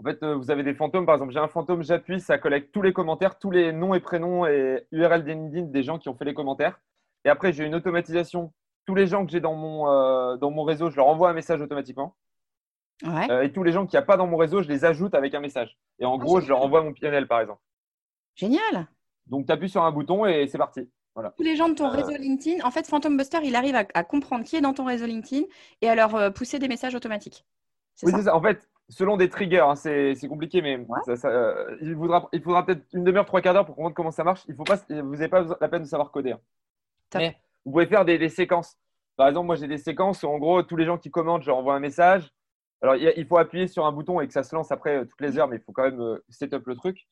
En fait, vous avez des fantômes, par exemple, j'ai un fantôme, j'appuie, ça collecte tous les commentaires, tous les noms et prénoms et URL LinkedIn des gens qui ont fait les commentaires. Et après, j'ai une automatisation. Tous les gens que j'ai dans, mon dans mon réseau, je leur envoie un message automatiquement. Euh, et tous les gens qu'il n'y a pas dans mon réseau, je les ajoute avec un message. Et en ah, gros, je leur envoie mon PNL, par exemple. Génial. Donc, tu appuies sur un bouton et c'est parti. Voilà. Tous les gens de ton euh, réseau LinkedIn, en fait, Phantom Buster, il arrive à, comprendre qui est dans ton réseau LinkedIn et à leur euh, pousser des messages automatiques. Oui, c'est ça. En fait, selon des triggers, hein, c'est compliqué, mais il, faudra, il faudra peut-être une demi-heure, trois quarts d'heure pour comprendre comment ça marche. Il faut pas, vous n'avez pas la peine de savoir coder. Hein. Mais vous pouvez faire des, des, séquences. Par exemple, moi, j'ai des séquences où, en gros, tous les gens qui commentent, je leur envoie un message. Alors, il faut appuyer sur un bouton et que ça se lance après euh, toutes les heures, mais il faut quand même euh, setup le truc.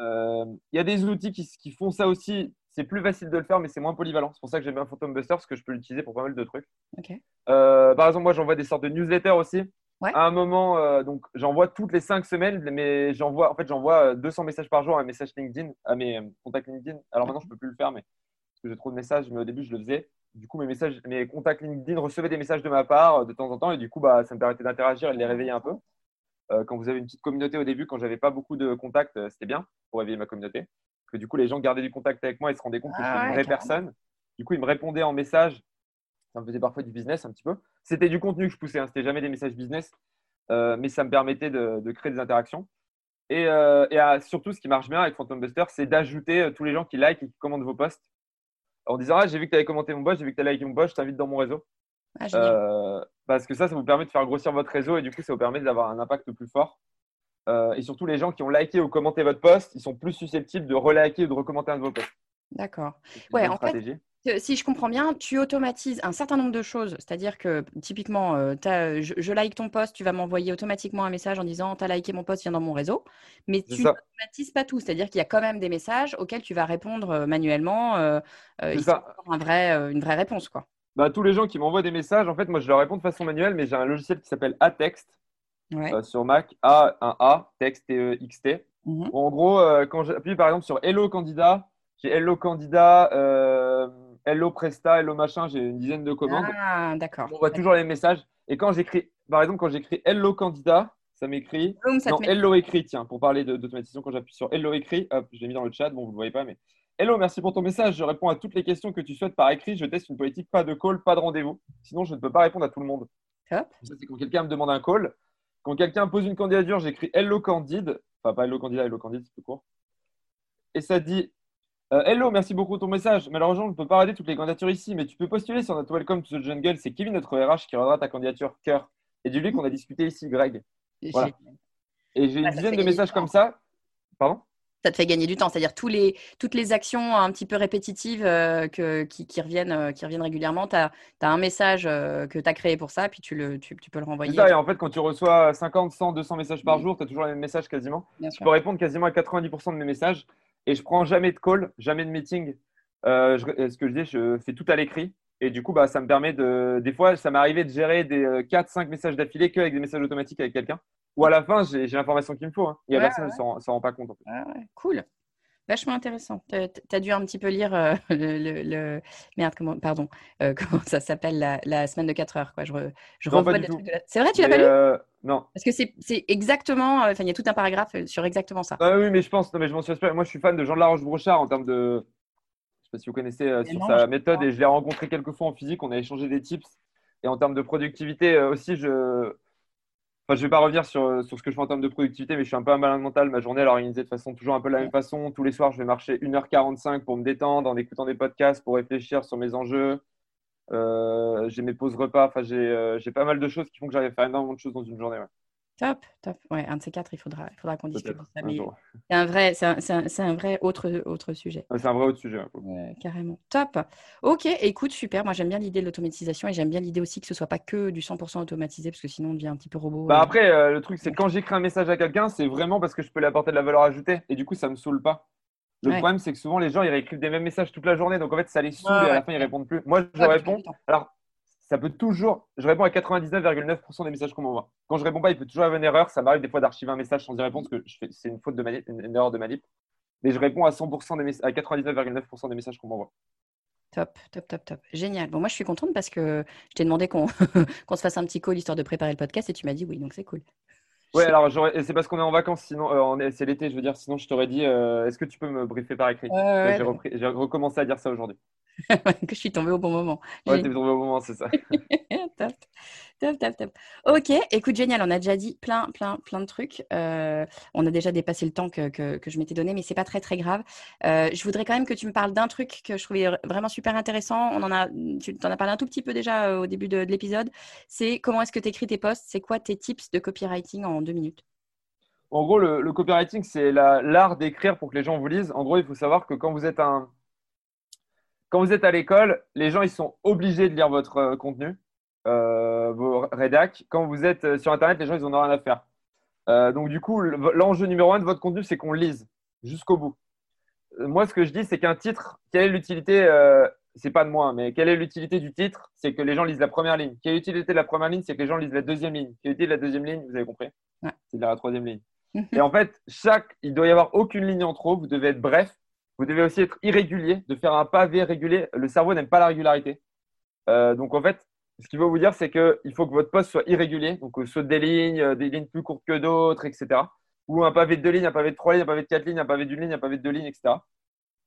Euh, il y a des outils qui, font ça aussi. C'est plus facile de le faire, mais c'est moins polyvalent. C'est pour ça que j'aime bien Phantom Buster, parce que je peux l'utiliser pour pas mal de trucs. par exemple, moi, j'envoie des sortes de newsletters aussi. À un moment, donc j'envoie toutes les cinq semaines, mais j'envoie en fait j'envoie 200 messages par jour à un message LinkedIn, à mes contacts LinkedIn. Alors maintenant, je peux plus le faire, mais que j'ai trop de messages. Mais au début, je le faisais du coup, mes, messages, mes contacts LinkedIn recevaient des messages de ma part euh, de temps en temps et du coup, bah, ça me permettait d'interagir et de les réveiller un peu. Euh, quand vous avez une petite communauté au début, quand j'avais pas beaucoup de contacts, euh, c'était bien pour réveiller ma communauté. Que du coup, les gens gardaient du contact avec moi et se rendaient compte que j'étais une ah vraie personne. Du coup, ils me répondaient en message. Ça me faisait parfois du business un petit peu. C'était du contenu que je poussais, hein. c'était jamais des messages business, mais ça me permettait de, créer des interactions. Et, surtout, ce qui marche bien avec Phantom Buster, c'est d'ajouter tous les gens qui like et qui commandent vos posts en disant Ah, j'ai vu que tu avais commenté mon post, j'ai vu que tu as liké mon post, je t'invite dans mon réseau. Ah, euh, parce que ça, ça vous permet de faire grossir votre réseau et du coup, ça vous permet d'avoir un impact plus fort. Euh, et surtout, les gens qui ont liké ou commenté votre post, ils sont plus susceptibles de reliker ou de recommenter un de vos posts. D'accord. Ouais, en fait, si je comprends bien, tu automatises un certain nombre de choses. C'est-à-dire que typiquement, euh, je, like ton post, tu vas m'envoyer automatiquement un message en disant Tu as liké mon post, viens dans mon réseau. Mais tu n'automatises pas tout. C'est-à-dire qu'il y a quand même des messages auxquels tu vas répondre euh, manuellement. Euh, euh un vrai, une vraie réponse. Quoi. Bah, tous les gens qui m'envoient des messages, en fait, moi je leur réponds de façon manuelle, mais j'ai un logiciel qui s'appelle Atext sur Mac, A, 1 A, texte, T-E-X-T. Mmh en gros, quand j'appuie par exemple sur Hello Candidat, j'ai Hello Candidat Hello Presta, Hello machin, j'ai une dizaine de commandes. Ah, d'accord. On voit toujours les messages. Et quand j'écris, par exemple, quand j'écris Hello candidat, ça m'écrit. Non, Hello écrit, tiens, pour parler d'automatisation, quand j'appuie sur Hello écrit, hop, je l'ai mis dans le chat, bon, vous ne le voyez pas, mais Hello, merci pour ton message. Je réponds à toutes les questions que tu souhaites par écrit. Je teste une politique, pas de call, pas de rendez-vous. Sinon, je ne peux pas répondre à tout le monde. Ça, c'est quand quelqu'un me demande un call. Quand quelqu'un pose une candidature, j'écris Hello Candide. Enfin, pas Hello Candidat, Hello Candide, c'est plus court. Et ça dit euh, hello, merci beaucoup pour ton message. Malheureusement, je ne peux pas regarder toutes les candidatures ici, mais tu peux postuler sur notre Welcome to the Jungle. C'est Kevin, notre RH, qui regardera ta candidature cœur. Et dis-lui qu'on a discuté ici, Greg. Voilà. Et j'ai une dizaine de messages comme ça. Pardon? Ça te fait gagner du temps, c'est-à-dire tous les, toutes les actions un petit peu répétitives euh, que, qui, reviennent, euh, qui reviennent régulièrement. Tu as, un message que tu as créé pour ça, puis tu, le, tu, peux le renvoyer. Ça, et en fait, quand tu reçois 50, 100, 200 messages par jour, tu as toujours les mêmes messages quasiment. tu peux répondre quasiment à 90% de mes messages et je prends jamais de call, jamais de meeting. Euh, ce que je dis, je fais tout à l'écrit. Et du coup, bah, ça me permet de. Des fois, ça m'est arrivé de gérer des 4-5 euh, messages d'affilée qu'avec des messages automatiques avec quelqu'un. Ou à la fin, j'ai l'information qu'il me faut. Hein. Il y a personne qui ne s'en rend pas compte. En Cool. Vachement intéressant. Tu as, dû un petit peu lire euh, le, Merde, comment, pardon, comment ça s'appelle la, semaine de 4 heures. Quoi. Je, je revois des trucs C'est vrai, tu l'as pas lu? Non. Parce que c'est exactement. Enfin, il y a tout un paragraphe sur exactement ça. Ah oui, mais je pense. Non, mais je m'en suis Moi, je suis fan de Jean de Laroche-Brochard en termes de. Je sais pas si vous connaissez sur sa méthode et je l'ai rencontré quelques fois en physique. On a échangé des tips. Et en termes de productivité aussi, je Enfin, je ne vais pas revenir sur, sur, ce que je fais en termes de productivité, mais je suis un peu un malin mental. Ma journée, elle est organisée de façon toujours un peu la même façon. Tous les soirs, je vais marcher 1h45 pour me détendre en écoutant des podcasts, pour réfléchir sur mes enjeux. Euh, j'ai mes pauses repas. Enfin, euh, j'ai pas mal de choses qui font que j'arrive à faire énormément de choses dans une journée. Top, top. Ouais, un de ces quatre, il faudra, il faudra qu'on discute de ça. c'est un vrai, c'est un, un, vrai autre, autre sujet. c'est un vrai autre sujet. carrément. Top. Ok, écoute, super. Moi, j'aime bien l'idée de l'automatisation et j'aime bien l'idée aussi que ce soit pas que du 100% automatisé parce que sinon, on devient un petit peu robot. Bah après, euh, le truc, c'est quand j'écris un message à quelqu'un, c'est vraiment parce que je peux lui apporter de la valeur ajoutée et du coup, ça me saoule pas. Le problème, c'est que souvent, les gens, ils réécrivent des mêmes messages toute la journée. Donc, en fait, ça les saoule et à la fin, ils répondent plus. Moi, je réponds. Alors, ça peut toujours. Je réponds à 99,9% des messages qu'on m'envoie. Quand je réponds pas, il peut toujours y avoir une erreur. Ça m'arrive des fois d'archiver un message sans y répondre parce que c'est une faute de manip, une, erreur de manip. Mais je réponds à 100% des à 99,9% des messages qu'on m'envoie. Top, top, top, top. Génial. Bon, moi, je suis contente parce que je t'ai demandé qu'on se fasse un petit call histoire de préparer le podcast et tu m'as dit oui, donc c'est cool. Oui, alors c'est parce qu'on est en vacances, sinon euh, c'est l'été, je veux dire. Sinon, je t'aurais dit, euh, est-ce que tu peux me briefer par écrit? J'ai recommencé à dire ça aujourd'hui. que je suis tombée au bon moment. Ouais, t'es tombée au bon moment, c'est ça. top. Top, top, top. Ok, écoute, génial. On a déjà dit plein, plein, plein de trucs. Euh, on a déjà dépassé le temps que, que, je m'étais donné, mais c'est pas très, très grave. Euh, je voudrais quand même que tu me parles d'un truc que je trouvais vraiment super intéressant. On en a, tu en as parlé un tout petit peu déjà euh, au début de, l'épisode. C'est comment est-ce que tu écris tes posts? C'est quoi tes tips de copywriting en deux minutes? En gros, le, le copywriting, c'est l'art d'écrire pour que les gens vous lisent. En gros, il faut savoir que quand vous êtes un, quand vous êtes à l'école, les gens ils sont obligés de lire votre euh, contenu, euh, vos rédacs. Quand vous êtes euh, sur Internet, les gens ils en ont rien à faire. donc du coup, l'enjeu numéro un de votre contenu, c'est qu'on lise jusqu'au bout. Moi, ce que je dis, c'est qu'un titre, quelle est l'utilité C'est pas de moi, mais quelle est l'utilité du titre C'est que les gens lisent la première ligne. Quelle est l'utilité de la première ligne C'est que les gens lisent la deuxième ligne. Quelle est l'utilité de la deuxième ligne Vous avez compris? C'est de la troisième ligne. Et en fait, chaque, il doit y avoir aucune ligne en trop. Vous devez être bref vous devez aussi être irrégulier, de faire un pavé régulier. Le cerveau n'aime pas la régularité. Euh, donc en fait, ce qu'il veut vous dire, c'est qu'il faut que votre poste soit irrégulier, donc euh, saute des lignes, euh, des lignes plus courtes que d'autres, etc. Ou un pavé de deux lignes, un pavé de trois lignes, un pavé de quatre lignes, un pavé d'une ligne, un pavé de deux lignes, etc.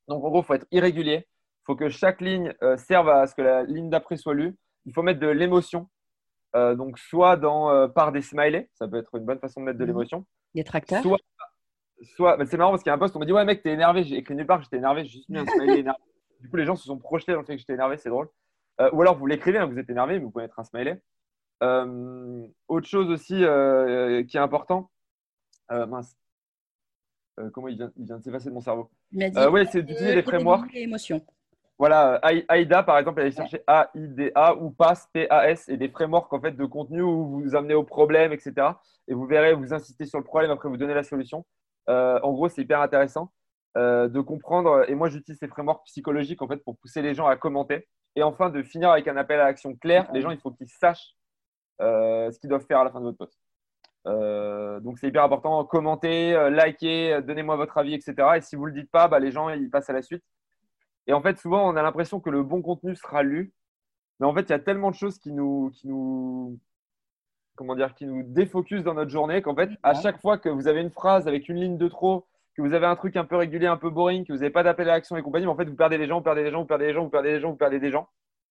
Donc en gros, il faut être irrégulier. Il faut que chaque ligne serve à ce que la ligne d'après soit lue. Il faut mettre de l'émotion. donc soit dans, par des smileys, ça peut être une bonne façon de mettre de mmh. l'émotion. Des tracteurs. Soit soit, c'est marrant parce qu'il y a un poste, on m'a dit Ouais, mec, t'es énervé. J'ai écrit nulle part, j'étais énervé, j'ai juste mis un smiley énervé. Du coup, les gens se sont projetés dans le fait que j'étais énervé, c'est drôle. Euh, ou alors, vous l'écrivez, hein, vous êtes énervé, mais vous pouvez mettre un smiley. Euh, autre chose aussi euh, qui est important, mince, comment il vient, il vient de s'effacer de mon cerveau Oui, c'est d'utiliser les frameworks. Voilà, AIDA par exemple, allez chercher A-I-D-A ou PAS, P-A-S, et des frameworks en fait de contenu où vous vous amenez au problème, etc. Et vous verrez, vous insistez sur le problème, après vous donnez la solution. Euh, en gros, c'est hyper intéressant euh, de comprendre. Et moi, j'utilise ces frameworks psychologiques en fait pour pousser les gens à commenter. Et enfin, de finir avec un appel à l'action clair. Les gens, il faut qu'ils sachent euh, ce qu'ils doivent faire à la fin de votre poste. donc, c'est hyper important. Commentez, likez, donnez-moi votre avis, etc. Et si vous ne le dites pas, bah, les gens, ils passent à la suite. Et en fait, souvent, on a l'impression que le bon contenu sera lu. Mais en fait, il y a tellement de choses qui nous, qui nous, comment dire, qui nous défocus dans notre journée, qu'en fait, à chaque fois que vous avez une phrase avec une ligne de trop, que vous avez un truc un peu régulier, un peu boring, que vous n'avez pas d'appel à l'action et compagnie, en fait, vous perdez des gens, vous perdez des gens, vous perdez des gens, vous perdez des gens, vous perdez des gens.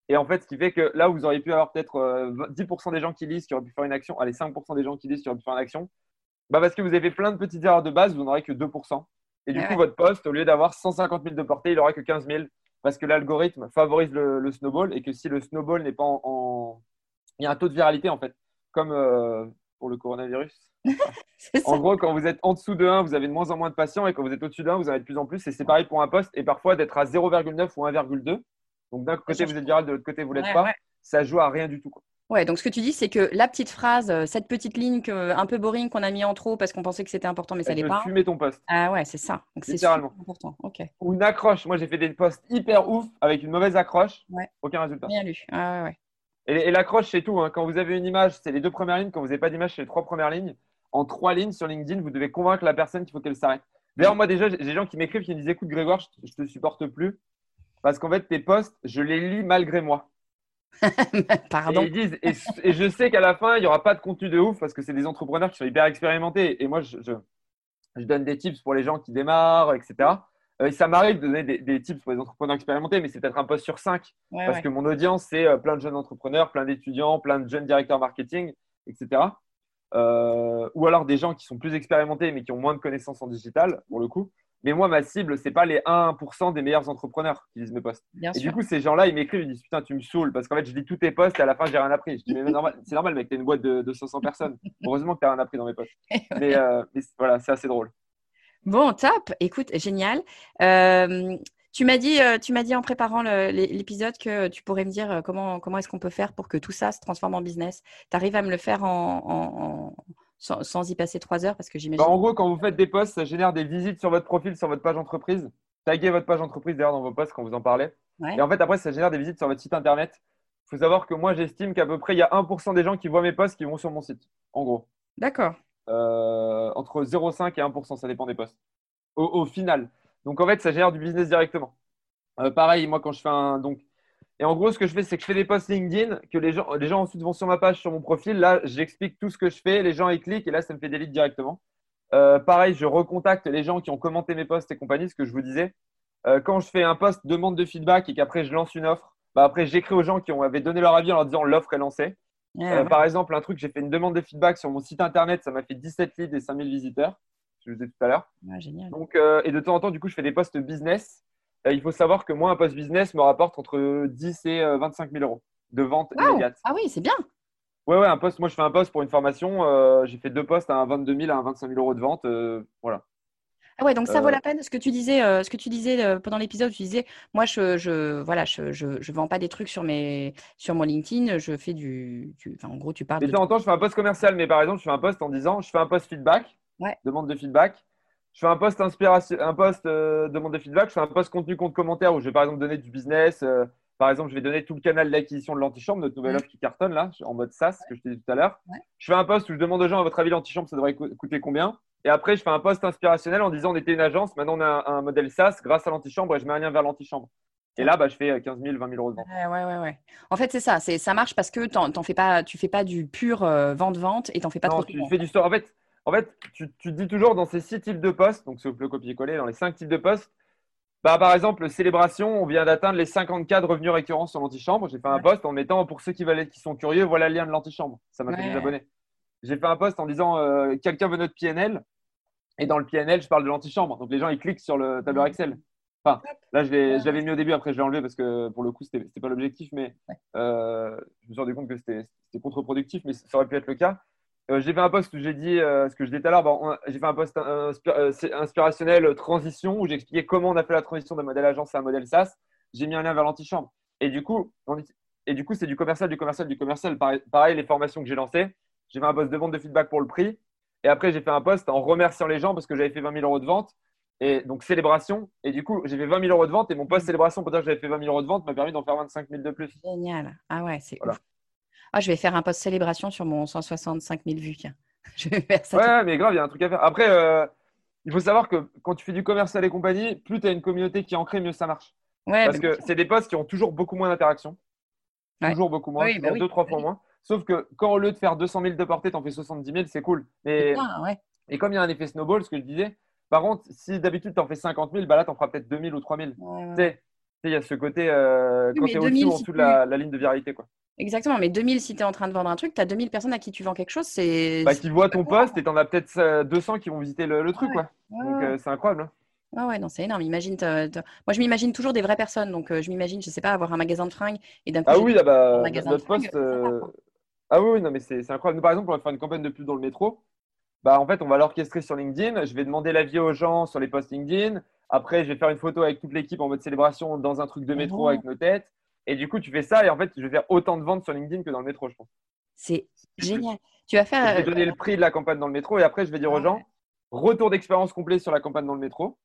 Et en fait, ce qui fait que là, vous auriez pu avoir peut-être 10% euh, des gens qui lisent qui auraient pu faire une action, allez, 5% des gens qui lisent qui auraient pu faire une action, bah parce que vous avez plein de petites erreurs de base, vous n'aurez que 2%. Et du coup, votre poste, au lieu d'avoir 150 000 de portée, il n'aura que 15 000 parce que l'algorithme favorise le, snowball et que si le snowball n'est pas en, Il y a un taux de viralité, en fait. Comme euh, pour le coronavirus. en gros, quand vous êtes en dessous de 1, vous avez de moins en moins de patients et quand vous êtes au-dessus de 1, vous en avez de plus en plus. Et c'est pareil pour un poste et parfois d'être à 0,9 ou 1,2. Donc d'un côté, vous êtes viral, de l'autre côté, vous ne l'êtes pas. Ça joue à rien du tout. Quoi. Ouais, donc ce que tu dis, c'est que la petite phrase, euh, cette petite ligne un peu boring qu'on a mis en trop parce qu'on pensait que c'était important, mais ça n'est pas. Fumer ton poste. Ah ouais, c'est ça. Donc c'est important. Ok. Ou une accroche. Moi, j'ai fait des posts hyper ouf avec une mauvaise accroche. Ouais. Aucun résultat. Bien lu. Ah ouais. Et, l'accroche, c'est tout. Hein. Quand vous avez une image, c'est les deux premières lignes. Quand vous n'avez pas d'image, c'est les trois premières lignes. En trois lignes sur LinkedIn, vous devez convaincre la personne qu'il faut qu'elle s'arrête. D'ailleurs, moi, déjà, j'ai des gens qui m'écrivent qui me disent Écoute, Grégoire, je, ne te supporte plus. Parce qu'en fait, tes posts, je les lis malgré moi. Pardon. Et, ils disent, et, je sais qu'à la fin, il n'y aura pas de contenu de ouf parce que c'est des entrepreneurs qui sont hyper expérimentés. Et moi, je, je donne des tips pour les gens qui démarrent, etc. Euh, ça m'arrive de donner des, tips pour les entrepreneurs expérimentés, mais c'est peut-être un poste sur cinq. parce que mon audience, c'est euh, plein de jeunes entrepreneurs, plein d'étudiants, plein de jeunes directeurs marketing, etc. Euh, ou alors des gens qui sont plus expérimentés, mais qui ont moins de connaissances en digital, pour le coup. Mais moi, ma cible, c'est pas les 1% des meilleurs entrepreneurs qui lisent mes posts. et du coup, ces gens-là, ils m'écrivent, ils disent Putain, tu me saoules, parce qu'en fait, je lis tous tes posts et à la fin, j'ai rien appris. Je dis Mais c'est normal, mec, t'es une boîte de, 500 personnes. Heureusement que t'as rien appris dans mes posts. mais voilà, c'est assez drôle. Bon, top. Écoute, génial. Euh, tu m'as dit, tu m'as dit en préparant l'épisode que tu pourrais me dire comment, comment est-ce qu'on peut faire pour que tout ça se transforme en business. Tu arrives à me le faire en, sans, y passer trois heures parce que j'imagine. Bah, en gros, quand vous faites des posts, ça génère des visites sur votre profil, sur votre page entreprise. Taguez votre page entreprise d'ailleurs dans vos posts quand vous en parlez. Et en fait, après, ça génère des visites sur votre site internet. faut savoir que moi, j'estime qu'à peu près, il y a 1% des gens qui voient mes posts qui vont sur mon site, en gros. D'accord. Euh, entre 0,5 et 1%, ça dépend des posts. Au, final. Donc, en fait, ça génère du business directement. Euh, pareil, moi, quand je fais un. Donc, et en gros, ce que je fais, c'est que je fais des posts LinkedIn, que les gens, ensuite vont sur ma page, sur mon profil. Là, j'explique tout ce que je fais, les gens y cliquent et là, ça me fait des leads directement. Euh, pareil, je recontacte les gens qui ont commenté mes posts et compagnie, ce que je vous disais. quand je fais un post demande de feedback et qu'après je lance une offre, bah, après, j'écris aux gens qui ont, avaient donné leur avis en leur disant l'offre est lancée. Euh, par exemple, un truc, j'ai fait une demande de feedback sur mon site internet, ça m'a fait 17 leads et 5000 visiteurs, je vous ai dit tout à l'heure. Donc, euh, et de temps en temps, du coup, je fais des posts business. Euh, il faut savoir que moi, un post business me rapporte entre 10 et 25 000 euros de vente immédiate. Ah oui, c'est bien. Ouais, ouais, un post. Moi, je fais un post pour une formation. j'ai fait deux posts à un 22 000 à un 25 000 euros de vente. voilà. Ah ouais, donc ça vaut la peine. Ce que tu disais, euh, ce que tu disais euh, pendant l'épisode, tu disais, moi, je, je voilà, je, je, vends pas des trucs sur mes, sur mon LinkedIn. Je fais du, en gros, tu parles. de temps en temps, je fais un post commercial, mais par exemple, je fais un post en disant, je fais un post feedback, demande de feedback. Je fais un post inspiration, un post euh, demande de feedback. Je fais un post contenu compte commentaire où je vais par exemple donner du business. par exemple, je vais donner tout le canal d'acquisition de l'antichambre, notre nouvelle mmh. offre qui cartonne là, en mode SaaS, que je t'ai dit tout à l'heure. Je fais un post où je demande aux gens à votre avis l'antichambre, ça devrait coûter combien? Et après, je fais un post inspirationnel en disant on était une agence, maintenant on a un, modèle SaaS grâce à l'antichambre et je mets un lien vers l'antichambre. Et là, bah, je fais 15 000, 20 000 euros de vente. Ouais, ouais, ouais. En fait, c'est ça. C'est, ça marche parce que tu fais pas, tu fais pas du pur euh, vente-vente et tu n'en fais pas non, trop. Tu fais du store. En fait, en fait tu, tu dis toujours dans ces six types de postes, donc c'est le copier-coller, dans les cinq types de postes, bah, par exemple, célébration, on vient d'atteindre les 50 cas de revenus récurrents sur l'antichambre. J'ai fait un post en mettant pour ceux qui, veulent, qui sont curieux, voilà le lien de l'antichambre. Ça m'a fait des abonnés. J'ai fait un post en disant euh, quelqu'un veut notre PNL. Et dans le PNL, je parle de l'antichambre. Donc les gens, ils cliquent sur le tableur mmh. Excel. Enfin, là, je, l'avais mis au début, après je l'ai enlevé parce que pour le coup, ce n'était pas l'objectif, mais euh, je me suis rendu compte que c'était contre-productif, mais ça aurait pu être le cas. Euh, j'ai fait un post où j'ai dit euh, ce que je disais tout à l'heure. j'ai fait un post inspirationnel transition où j'expliquais comment on a fait la transition d'un modèle agence à un modèle SaaS. J'ai mis un lien vers l'antichambre. Et du coup, et du coup, c'est du commercial, du commercial, du commercial. Pareil, pareil les formations que j'ai lancées. J'ai fait un post de vente de feedback pour le prix. Et après, j'ai fait un post en remerciant les gens parce que j'avais fait 20 000 euros de vente. Et donc, célébration. Et du coup, j'ai fait 20 000 euros de vente. Et mon post célébration pour dire que j'avais fait 20 000 euros de vente m'a permis d'en faire 25 000 de plus. Génial. Ah ouais, c'est ouf. Ah, je vais faire un post célébration sur mon 165 000 vues. Je vais faire ça. Ouais, mais grave, il y a un truc à faire. Après, euh, il faut savoir que quand tu fais du commercial et compagnie, plus tu as une communauté qui est ancrée, mieux ça marche. Ouais, Parce que c'est des posts qui ont toujours beaucoup moins d'interaction. Toujours beaucoup moins. Oui, bah deux, trois fois moins. Sauf que quand au lieu de faire 200 000 de portée, tu en fais 70 000, c'est cool. Mais, Et comme il y a un effet snowball, ce que je disais, par contre, si d'habitude tu en fais 50 000, bah là tu en feras peut-être 2 000 ou 3 000. tu sais, il y a ce côté euh, quand tu es au-dessus ou en dessous de la, ligne de viralité. Quoi. Exactement, mais 2000, si tu es en train de vendre un truc, tu as 2000 personnes à qui tu vends quelque chose. c'est bah, Qui voient ton poste et tu en as peut-être 200 euh, qui vont visiter le, truc. Quoi. Donc euh, c'est incroyable. Hein. Ah ouais, non, c'est énorme. Imagine, moi je m'imagine toujours des vraies personnes. Donc je m'imagine, je sais pas, avoir un magasin de fringues et d'un coup. Ah oui, ah bah, notre poste. Ah oui, non, mais c'est incroyable. Nous, par exemple, on va faire une campagne de pub dans le métro. Bah, en fait, on va l'orchestrer sur LinkedIn. Je vais demander l'avis aux gens sur les posts LinkedIn. Après, je vais faire une photo avec toute l'équipe en mode célébration dans un truc de métro avec nos têtes. Et du coup, tu fais ça. Et en fait, je vais faire autant de ventes sur LinkedIn que dans le métro, je pense. C'est génial. Tu vas faire. Je vais donner le prix de la campagne dans le métro. Et après, je vais dire aux gens retour d'expérience complet sur la campagne dans le métro.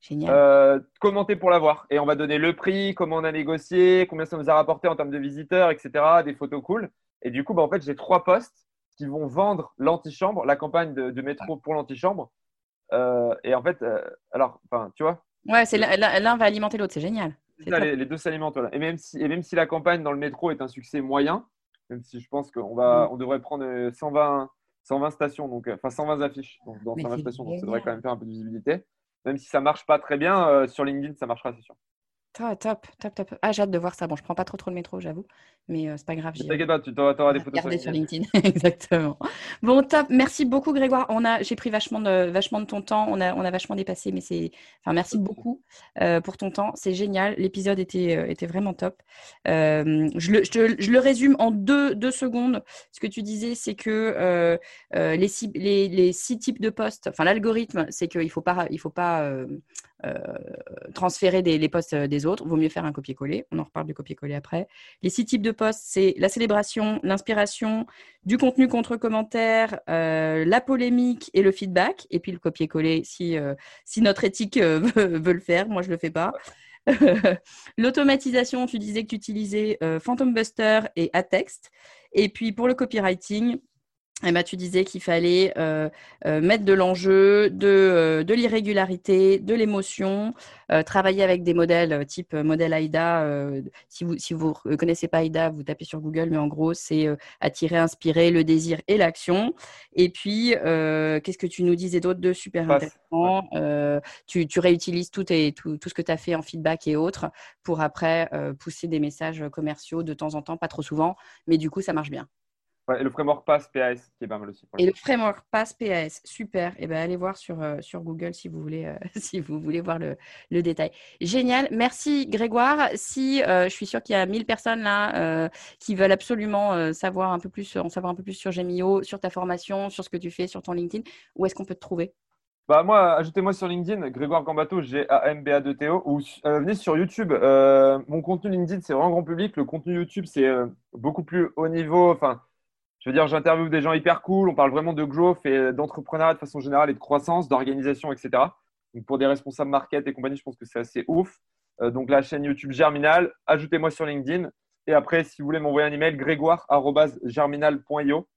Génial. Euh, commenter pour l'avoir. Et on va donner le prix, comment on a négocié, combien ça nous a rapporté en termes de visiteurs, etc. Des photos cool. Et du coup, bah, en fait, j'ai trois postes qui vont vendre l'antichambre, la campagne de, métro pour l'antichambre. Euh, et en fait, euh, alors, enfin, tu vois. Ouais, c'est l'un va alimenter l'autre, c'est génial. les, deux s'alimentent. Et, même si, et même si la campagne dans le métro est un succès moyen, même si je pense qu'on va, mm. on devrait prendre 120, 120 stations, donc, enfin 120 affiches dans 120 stations, donc ça devrait quand même faire un peu de visibilité. Même si ça marche pas très bien, euh, sur LinkedIn, ça marchera, c'est sûr. Top, top, top, Ah, j'ai hâte de voir ça. Bon, je prends pas trop trop le métro, j'avoue, mais euh, c'est pas grave. T'inquiète pas, tu auras des photos sur LinkedIn. Exactement. Bon, top. Merci beaucoup, Grégoire. On a, j'ai pris vachement de, vachement de ton temps. On a, on a vachement dépassé, mais c'est, enfin, merci beaucoup euh, pour ton temps. C'est génial. L'épisode était, euh, était vraiment top. je, le, je, le résume en deux, deux secondes. Ce que tu disais, c'est que les, les, les, six types de postes, enfin, l'algorithme, c'est qu'il faut pas, il faut pas euh, transférer des, les postes euh, des autres. Vaut mieux faire un copier-coller. On en reparle du copier-coller après. Les six types de postes, c'est la célébration, l'inspiration, du contenu contre commentaire, euh, la polémique et le feedback. Et puis le copier-coller si, si notre éthique veut, le faire. Moi, je le fais pas. L'automatisation, tu disais que tu utilisais Phantom Buster et. Et puis pour le copywriting, eh ben, tu disais qu'il fallait euh, euh, mettre de l'enjeu, de, euh, de l'irrégularité, de l'émotion, travailler avec des modèles type modèle AIDA. si vous si vous ne connaissez pas AIDA, vous tapez sur Google, mais en gros, c'est attirer, inspirer, le désir et l'action. Et puis, qu'est-ce que tu nous disais d'autre de super intéressant tu, tu, réutilises tout, et, tout, tout ce que tu as fait en feedback et autres pour après pousser des messages commerciaux de temps en temps, pas trop souvent, mais du coup, ça marche bien et le framework Pass PAS qui est pas mal aussi. Et le framework Pass PAS, super. Et eh ben allez voir sur, euh, sur Google si vous voulez, euh, si vous voulez voir le, le, détail. Génial. Merci Grégoire. Si euh, je suis sûre qu'il y a 1000 personnes là qui veulent absolument savoir un peu plus, en savoir un peu plus sur Gemio, sur ta formation, sur ce que tu fais, sur ton LinkedIn, où est-ce qu'on peut te trouver? Bah moi, ajoutez-moi sur LinkedIn, Grégoire Gambato, G-A-M-B-A-2-T-O, ou venez sur YouTube. mon contenu LinkedIn, c'est vraiment grand public. Le contenu YouTube, c'est beaucoup plus haut niveau. Enfin, je veux dire, j'interviewe des gens hyper cool. On parle vraiment de growth et d'entrepreneuriat de façon générale et de croissance, d'organisation, etc. Donc, pour des responsables market et compagnie, je pense que c'est assez ouf. Euh, donc, la chaîne YouTube Germinal, ajoutez-moi sur LinkedIn. Et après, si vous voulez m'envoyer un email, grégoire.germinal.io.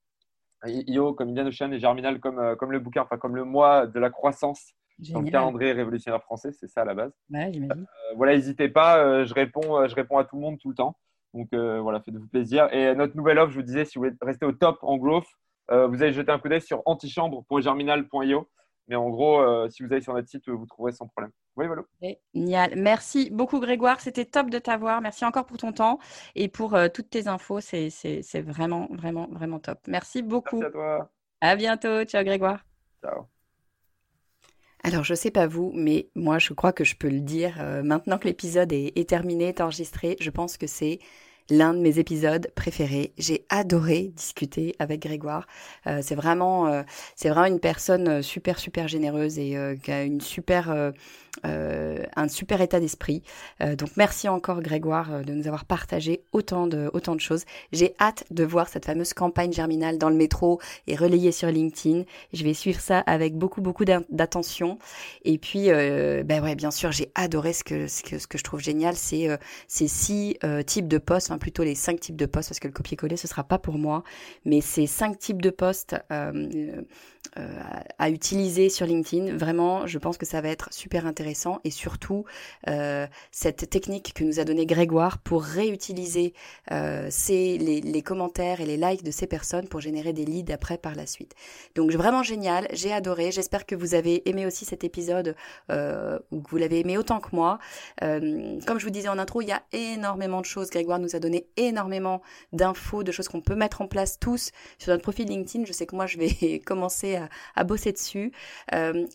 IO comme Indian Ocean et Germinal comme, euh, comme le bouquin, enfin comme le mois de la croissance dans le calendrier révolutionnaire français. C'est ça à la base. Ouais, euh, voilà, n'hésitez pas. je, réponds, je réponds à tout le monde tout le temps. Donc euh, voilà, faites-vous plaisir. Et notre nouvelle offre, je vous disais, si vous voulez rester au top en growth, euh, vous allez jeter un coup d'œil sur antichambre.germinal.io. Mais en gros, euh, si vous allez sur notre site, vous trouverez sans problème. Oui, voilà. Génial. Merci beaucoup, Grégoire. C'était top de t'avoir. Merci encore pour ton temps et pour toutes tes infos. C'est vraiment, vraiment, vraiment top. Merci beaucoup. Merci à toi. À bientôt. Ciao, Grégoire. Ciao. Alors, je sais pas vous, mais moi, je crois que je peux le dire. Euh, maintenant que l'épisode est, terminé, est enregistré, je pense que c'est l'un de mes épisodes préférés. J'ai adoré discuter avec Grégoire. Euh, c'est vraiment, euh, c'est vraiment une personne super super généreuse et qui a une super euh, un super état d'esprit. Euh, donc merci encore Grégoire euh, de nous avoir partagé autant de, autant de choses. J'ai hâte de voir cette fameuse campagne germinale dans le métro et relayée sur LinkedIn. Je vais suivre ça avec beaucoup beaucoup d'attention. Et puis, ben ouais, bien sûr, j'ai adoré ce que, ce que, ce que je trouve génial, c'est ces six types de postes, enfin plutôt les cinq types de postes, parce que le copier-coller ce sera pas pour moi, mais ces cinq types de postes à utiliser sur LinkedIn. Vraiment, je pense que ça va être super intéressant et surtout euh, cette technique que nous a donné Grégoire pour réutiliser euh, les, commentaires et les likes de ces personnes pour générer des leads après par la suite. Donc vraiment génial, j'ai adoré. J'espère que vous avez aimé aussi cet épisode euh, ou que vous l'avez aimé autant que moi. comme je vous disais en intro, il y a énormément de choses. Grégoire nous a donné énormément d'infos, de choses qu'on peut mettre en place tous sur notre profil LinkedIn. Je sais que moi je vais commencer à, à bosser dessus.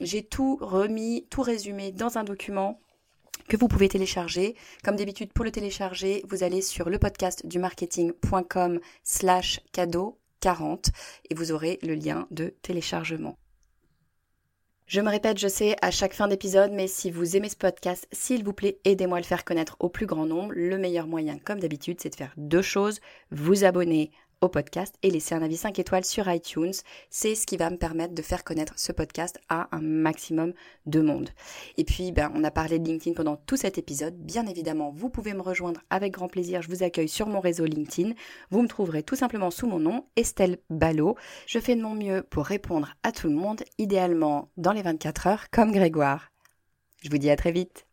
j'ai tout remis, tout résumé dans un document que vous pouvez télécharger. Comme d'habitude, pour le télécharger, vous allez sur le podcast du marketing.com slash cadeau 40 et vous aurez le lien de téléchargement. Je me répète, je sais, à chaque fin d'épisode, mais si vous aimez ce podcast, s'il vous plaît, aidez-moi à le faire connaître au plus grand nombre. Le meilleur moyen, comme d'habitude, c'est de faire deux choses. Vous abonner podcast et laisser un avis 5 étoiles sur iTunes. C'est ce qui va me permettre de faire connaître ce podcast à un maximum de monde. Et puis, ben, on a parlé de LinkedIn pendant tout cet épisode. Bien évidemment, vous pouvez me rejoindre avec grand plaisir. Je vous accueille sur mon réseau LinkedIn. Vous me trouverez tout simplement sous mon nom, Estelle Ballot. Je fais de mon mieux pour répondre à tout le monde, idéalement dans les 24 heures, comme Grégoire. Je vous dis à très vite.